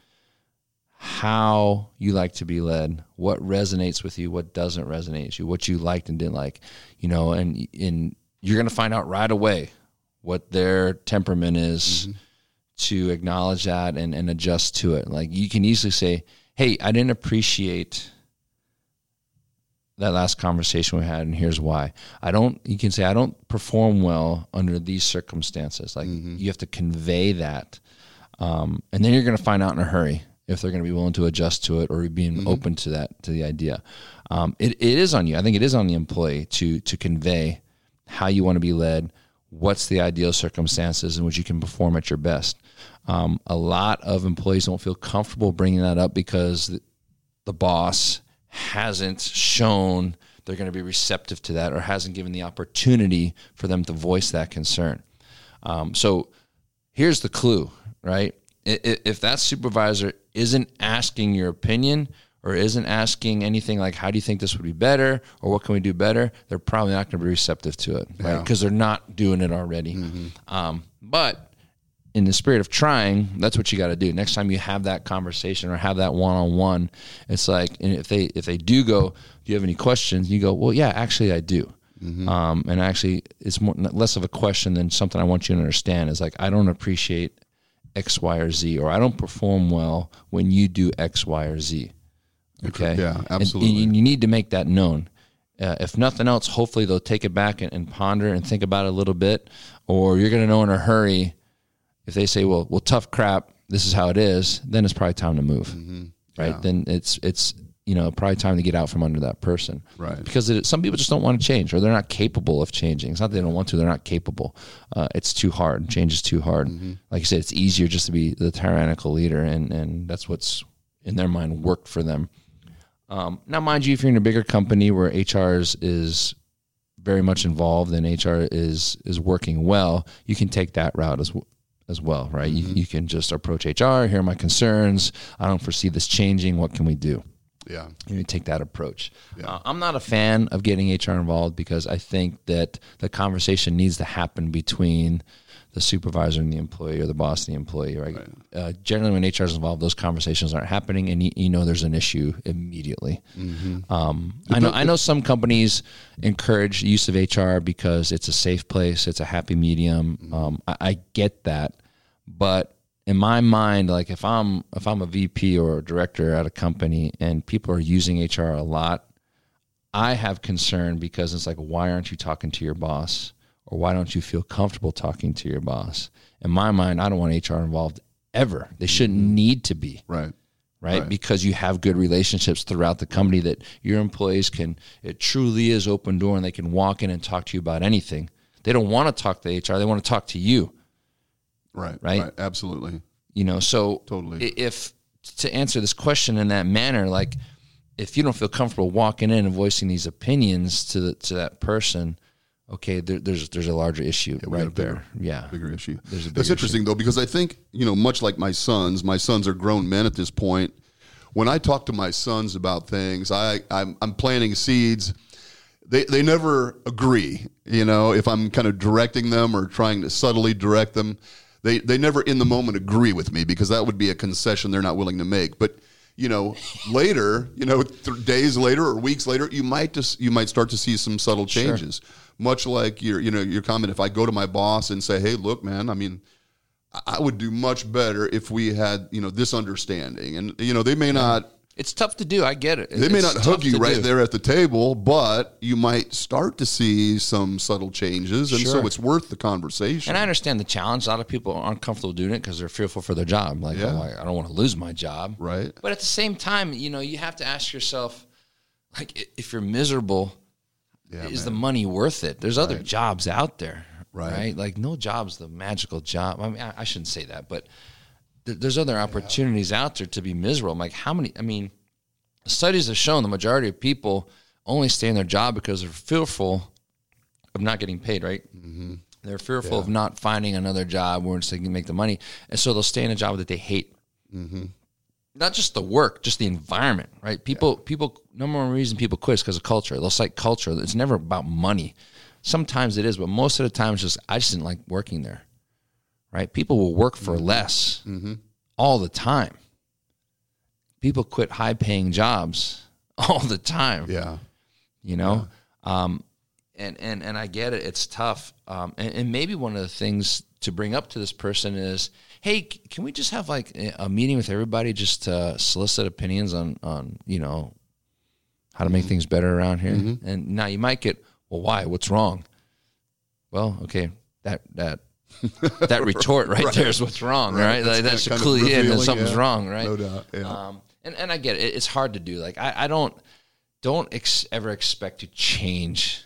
how you like to be led, what resonates with you, what doesn't resonate with you, what you liked and didn't like, you know, and and you're going to find out right away what their temperament is mm-hmm. to acknowledge that and, and adjust to it. Like you can easily say, Hey, I didn't appreciate that last conversation we had, and here's why. I don't, you can say, I don't perform well under these circumstances. Like mm-hmm. you have to convey that. Um, and then you're going to find out in a hurry if they're going to be willing to adjust to it or being mm-hmm. open to that to the idea. Um, it, it is on you. I think it is on the employee to to convey how you want to be led, what's the ideal circumstances in which you can perform at your best. Um, a lot of employees don't feel comfortable bringing that up because the, the boss hasn't shown they're going to be receptive to that or hasn't given the opportunity for them to voice that concern. Um, so here's the clue, right? If that supervisor isn't asking your opinion or isn't asking anything like, how do you think this would be better? Or what can we do better? They're probably not going to be receptive to it, right? Because they're not doing it already. Um, but in the spirit of trying, that's what you got to do. Next time you have that conversation or have that one on one, it's like, and if they if they do go, do you have any questions? You go, well, yeah, actually, I do. Um, and actually, it's more less of a question than something I want you to understand. Is like I don't appreciate X, Y, or Z, or I don't perform well when you do X, Y, or Z. Okay. Yeah, absolutely. And, you need to make that known. Uh, if nothing else, hopefully they'll take it back and, and ponder and think about it a little bit, or you're going to know in a hurry if they say, "Well, well, tough crap, this is how it is," then it's probably time to move, Mm-hmm. right? Then it's it's you know probably time to get out from under that person, Right. Because it, some people just don't want to change, or they're not capable of changing. It's not that they don't want to; they're not capable. Uh, it's too hard. Change is too hard. Mm-hmm. Like I said, it's easier just to be the tyrannical leader, and and that's what's in their mind worked for them. Um, now, mind you, if you're in a bigger company where HR is, very much involved and HR is is working well, you can take that route as w- as well, right? You, you can just approach HR. Here are my concerns. I don't foresee this changing. What can we do? Yeah. You take that approach. Uh, I'm not a fan of getting HR involved because I think that the conversation needs to happen between the supervisor and the employee or the boss and the employee. Right? Uh, generally, when HR is involved, those conversations aren't happening, and you, you know there's an issue immediately. Um, I know. I know some companies encourage use of HR because it's a safe place, it's a happy medium. Um, I, I get that, but in my mind, like if I'm if I'm a VP or a director at a company and people are using HR a lot, I have concern because it's like, why aren't you talking to your boss? Or why don't you feel comfortable talking to your boss? In my mind, I don't want HR involved ever. They shouldn't mm-hmm. need to be Right. right? Because you have good relationships throughout the company that your employees can, it truly is open door and they can walk in and talk to you about anything. They don't want to talk to HR, they want to talk to you, Right. Right? Absolutely. you know? So, Totally. if to answer this question in that manner, like if you don't feel comfortable walking in and voicing these opinions to the, to that person, okay, there, there's there's a larger issue a right bigger- there. Yeah, bigger issue. There's a That's bigger interesting though because I think you know much like my sons, my sons are grown men at this point. When I talk to my sons about things, I I'm, I'm planting seeds. They they never agree. You know, if I'm kind of directing them or trying to subtly direct them, they they never in the moment agree with me because that would be a concession they're not willing to make. But you know, later, you know, th- days later or weeks later, you might just you might start to see some subtle changes. Much like your you know your comment. If I go to my boss and say, "Hey, look, man, I mean." I would do much better if we had, you know, this understanding. And you know, they may not it's tough to do. I get it. they may It's not hook you right do. there at the table, but you might start to see some subtle changes, and so it's worth the conversation. And I understand the challenge. A lot of people aren't comfortable doing it because they're fearful for their job. Like, Yeah. oh, I, I don't want to lose my job. Right. But at the same time, you know, you have to ask yourself, like, if you're miserable, Yeah, is the money worth it? There's other jobs out there, Right. right? Like, no job's the magical job. I mean, I, I shouldn't say that, but th- there's other opportunities out there to be miserable. I'm like, how many? I mean, studies have shown the majority of people only stay in their job because they're fearful of not getting paid, right? Mm-hmm. They're fearful of not finding another job where they can make the money, and so they'll stay in a job that they hate. Mm-hmm. Not just the work, just the environment, right? People, people. Number one reason people quit is because of culture. They'll cite culture. It's never about money. Sometimes it is, but most of the time it's just I just didn't like working there, right? People will work for less all the time. People quit high-paying jobs all the time. Yeah, you know? Um, and, and and i get it. It's tough. Um, and, and maybe one of the things to bring up to this person is hey can we just have like a a meeting with everybody just to solicit opinions on on you know how to make things better around here? And now you might get well why? What's wrong? Well okay that that that retort right, there is what's wrong right, That's like, that should clue you in that something's yeah. wrong right no doubt. Yeah, um, and and I get it. It's hard to do. Like I, I don't don't ex- ever expect to change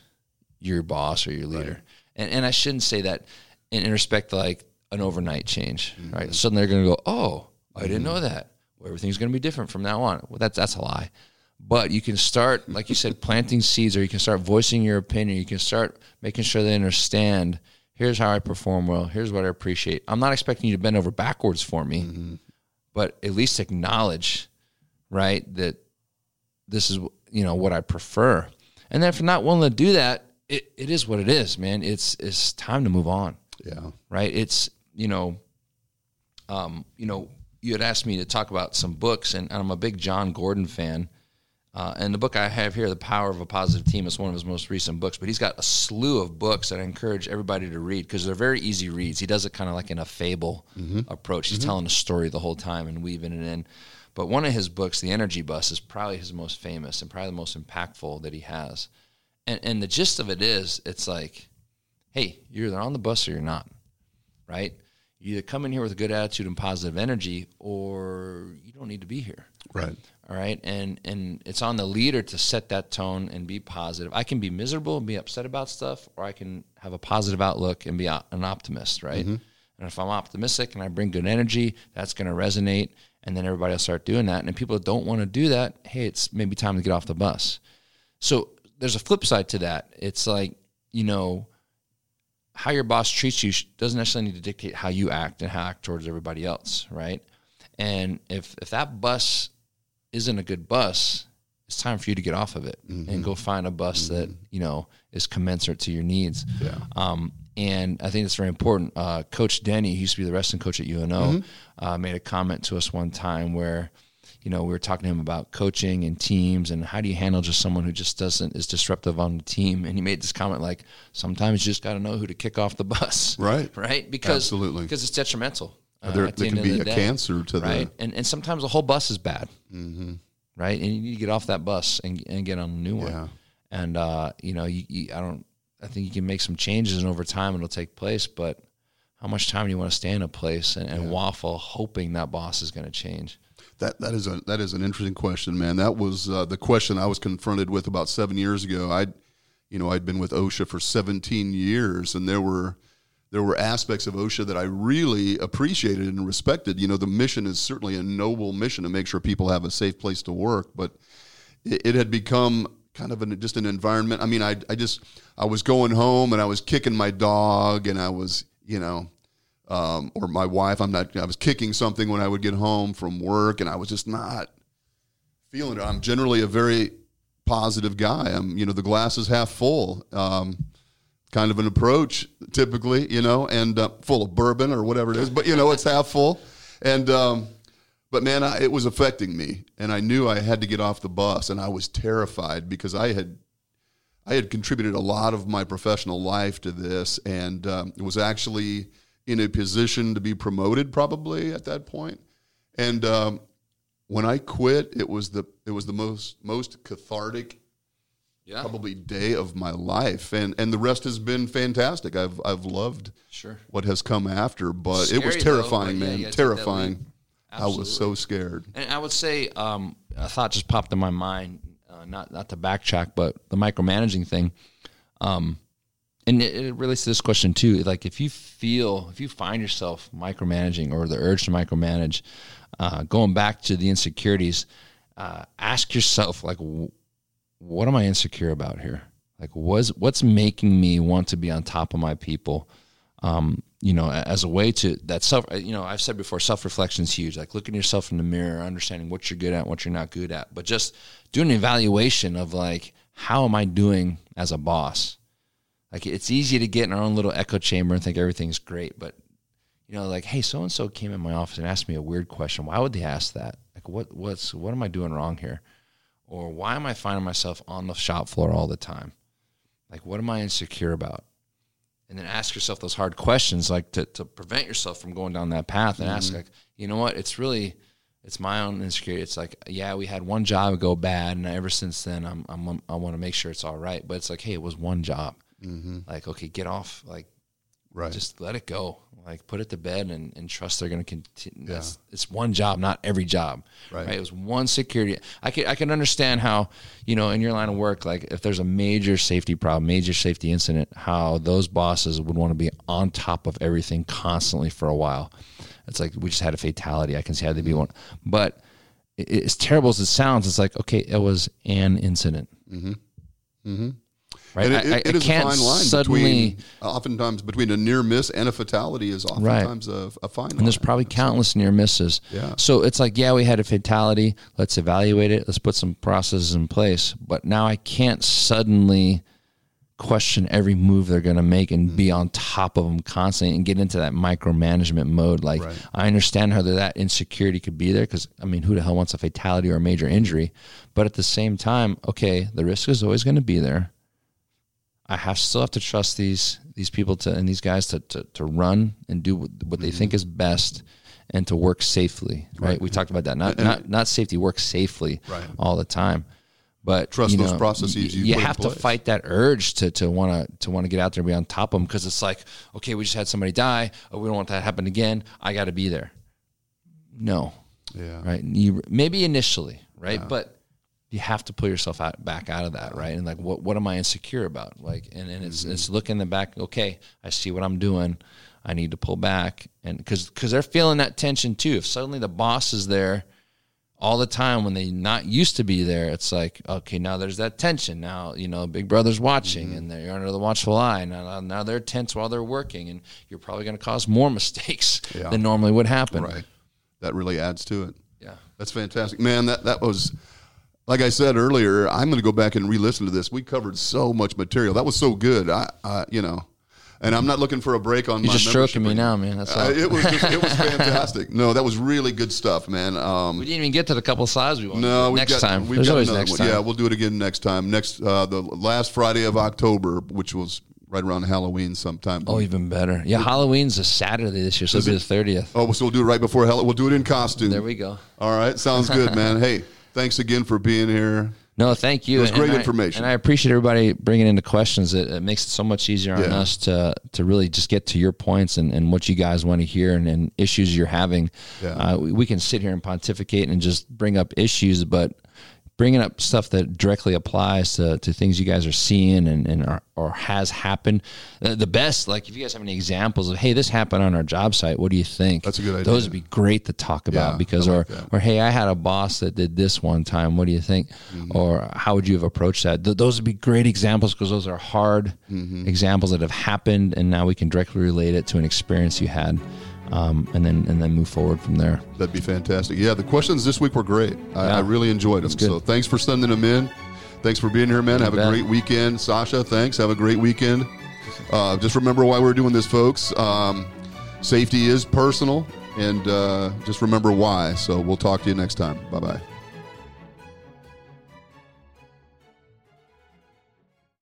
your boss or your leader. And and I shouldn't say that in, in respect to like an overnight change. Mm-hmm. Right? Suddenly they're going to go, oh, I didn't know that. Well, everything's going to be different from now on. Well, that's that's a lie. But you can start, like you said, planting seeds, or you can start voicing your opinion. You can start making sure they understand. Here's how I perform well. Here's what I appreciate. I'm not expecting you to bend over backwards for me, Mm-hmm. but at least acknowledge right that this is you know what I prefer. And then if you're not willing to do that, it, it is what it is, man. It's it's time to move on, Yeah. right? It's you know, um, you know, you had asked me to talk about some books, and, and I'm a big Jon Gordon fan. Uh, and the book I have here, The Power of a Positive Team, is one of his most recent books. But he's got a slew of books that I encourage everybody to read because they're very easy reads. He does it kind of like in a fable approach. He's telling a story the whole time and weaving it in. But one of his books, The Energy Bus, is probably his most famous and probably the most impactful that he has. And, and the gist of it is, it's like, hey, you're either on the bus or you're not, right? You either come in here with a good attitude and positive energy, or you don't need to be here Right. all right? And and it's on the leader to set that tone and be positive. I can be miserable and be upset about stuff or i can have a positive outlook and be an optimist right? Mm-hmm. And if i'm optimistic and i bring good energy that's going to resonate and then everybody will start doing that. And if people don't want to do that hey it's maybe time to get off the bus. So there's a flip side to that. It's like you know how your boss treats you doesn't necessarily need to dictate how you act and how act towards everybody else right and if if that bus isn't a good bus, it's time for you to get off of it and go find a bus that you know is commensurate to your needs. Yeah. Um, and I think it's very important. Uh, coach Denny, who used to be the wrestling coach at UNO, uh, made a comment to us one time where, you know, we were talking to him about coaching and teams and how do you handle just someone who just doesn't is disruptive on the team. And he made this comment like, sometimes you just got to know who to kick off the bus, Right. Right? Because Absolutely. because it's detrimental. Uh, there the can be the a day cancer to right? the. And and sometimes the whole bus is bad, Mm-hmm. right? And you need to get off that bus and and get on a new one. Yeah. And uh, you know, you, you, I don't. I think you can make some changes, and over time it'll take place. But how much time do you want to stay in a place and, and waffle, hoping that boss is going to change? That that is a that is an interesting question, man. That was uh, the question I was confronted with about seven years ago. I, you know, I'd been with OSHA for 17 years, and there were there were aspects of OSHA that I really appreciated and respected. You know, the mission is certainly a noble mission to make sure people have a safe place to work, but it, it had become kind of an, just an environment. I mean, I I just I was going home and I was kicking my dog, and I was you know um, or my wife. I'm not. I was kicking something when I would get home from work, and I was just not feeling it. I'm generally a very positive guy. I'm, you know, the glass is half full. Um, kind of an approach, typically, you know, and uh, full of bourbon or whatever it is. But you know, it's half full, and um, but man, I, it was affecting me, and I knew I had to get off the bus, and I was terrified because I had I had contributed a lot of my professional life to this, and um, was actually in a position to be promoted probably at that point. And um, when I quit, it was the it was the most most cathartic Yeah, probably day of my life, and and the rest has been fantastic. I've I've loved sure. what has come after, but it was Scary, though, terrifying, yeah, man, you gotta take that terrifying. I was so scared. And I would say um, a thought just popped in my mind, uh, not not to backtrack, but the micromanaging thing. Um, and it, it relates to this question too. Like if you feel, if you find yourself micromanaging or the urge to micromanage, uh, going back to the insecurities, uh, ask yourself like, w- what am I insecure about here? Like, what's what's making me want to be on top of my people? um, you know, as a way to that self, you know, I've said before, self reflection is huge. Like looking yourself in the mirror, understanding what you're good at, what you're not good at, but just doing an evaluation of like, how am I doing as a boss? Like it's easy to get in our own little echo chamber and think everything's great, but you know, like, hey, so and so came in my office and asked me a weird question. Why would they ask that? Like, what, what's, what am I doing wrong here? Or why am I finding myself on the shop floor all the time? Like, what am I insecure about? and then ask yourself those hard questions like to, to prevent yourself from going down that path and ask mm-hmm. like you know what? It's really it's my own insecurity. It's like yeah we had one job go bad and ever since then i'm, I'm i want to make sure it's all right. But it's like hey it was one job. Mm-hmm. Like okay get off like Right. just let it go. Like put it to bed and, and trust they're going to continue that's it's one job not every job. Right. it was one security i can i can understand how you know in your line of work like if there's a major safety problem major safety incident how those bosses would want to be on top of everything constantly for a while. It's like we just had a fatality. I can see how they'd be mm-hmm. one but i- as terrible as it sounds it's like okay it was an incident mm-hmm. Mm-hmm. Right? And it, it I is can't a fine line suddenly- between, uh, oftentimes, between a near miss and a fatality is oftentimes a, a fine line. And there's probably countless near misses. Yeah. So it's like, yeah, we had a fatality. Let's evaluate it. Let's put some processes in place. But now I can't suddenly question every move they're going to make and be mm-hmm. on top of them constantly and get into that micromanagement mode. Like, Right. I understand how that insecurity could be there because, I mean, who the hell wants a fatality or a major injury? But at the same time, okay, the risk is always going to be there. I have still have to trust these these people to and these guys to to, to run and do what, what they think mm-hmm. is best and to work safely. Right? We talked about that. Not not not safety. Work safely Right. all the time. But Trust you those know, processes you You, have to fight that urge to to want to to want to get out there and be on top of them because it's like okay, we just had somebody die. Oh, we don't want that to happen again. I got to be there. No, yeah. right? You maybe initially, right? But you have to pull yourself out back out of that, right? And like, what what am I insecure about? Like, and, and it's mm-hmm. it's looking in the back. Okay, I see what I'm doing. I need to pull back, and because because they're feeling that tension too. If suddenly the boss is there all the time when they not used to be there, it's like okay, now there's that tension. Now you know Big Brother's watching, mm-hmm. and they're under the watchful eye. Now now they're tense while they're working, and you're probably going to cause more mistakes Yeah. than normally would happen. Right. That really adds to it. Yeah. That's fantastic, man. That that was, like I said earlier. I'm going to go back and re-listen to this. We covered so much material. That was so good. I, I you know, and I'm not looking for a break on. You're my just stroking me now, man. That's. Uh, it was just, it was fantastic. No, that was really good stuff, man. Um, We didn't even get to the couple slides we wanted. no, we've next got, time. We've There's got always next one. time. Yeah, we'll do it again next time. Next, uh, the last Friday of October, which was right around Halloween sometime. Oh, even better. Yeah, Halloween's a Saturday this year, so it'll be the thirtieth. Oh, so we'll do it right before Halloween. We'll do it in costume. There we go. All right, sounds good, man. Hey, thanks again for being here. No, thank you. It was And- great I- information. and I appreciate everybody bringing in the questions. It, it makes it so much easier on Yeah. us to to really just get to your points and, and what you guys want to hear and, and issues you're having. Yeah. Uh, we, we can sit here and pontificate and just bring up issues, but bringing up stuff that directly applies to, to things you guys are seeing and, and are, or has happened. The best, like if you guys have any examples of, hey, this happened on our job site, what do you think? That's a good idea. Those would be great to talk about Yeah, because, like or that. or hey, I had a boss that did this one time. What do you think? Mm-hmm. Or how would you have approached that? Th- those would be great examples because those are hard Mm-hmm. examples that have happened, and now we can directly relate it to an experience you had, um, and then and then move forward from there. That'd be fantastic. Yeah, the questions this week were great. I, Yeah. I really enjoyed them. So thanks for sending them in. Thanks for being here, man. Have a great weekend. Sasha, thanks. Have a great weekend. Uh, just remember why we're doing this, folks. Um, safety is personal, and uh, just remember why. So we'll talk to you next time. Bye bye.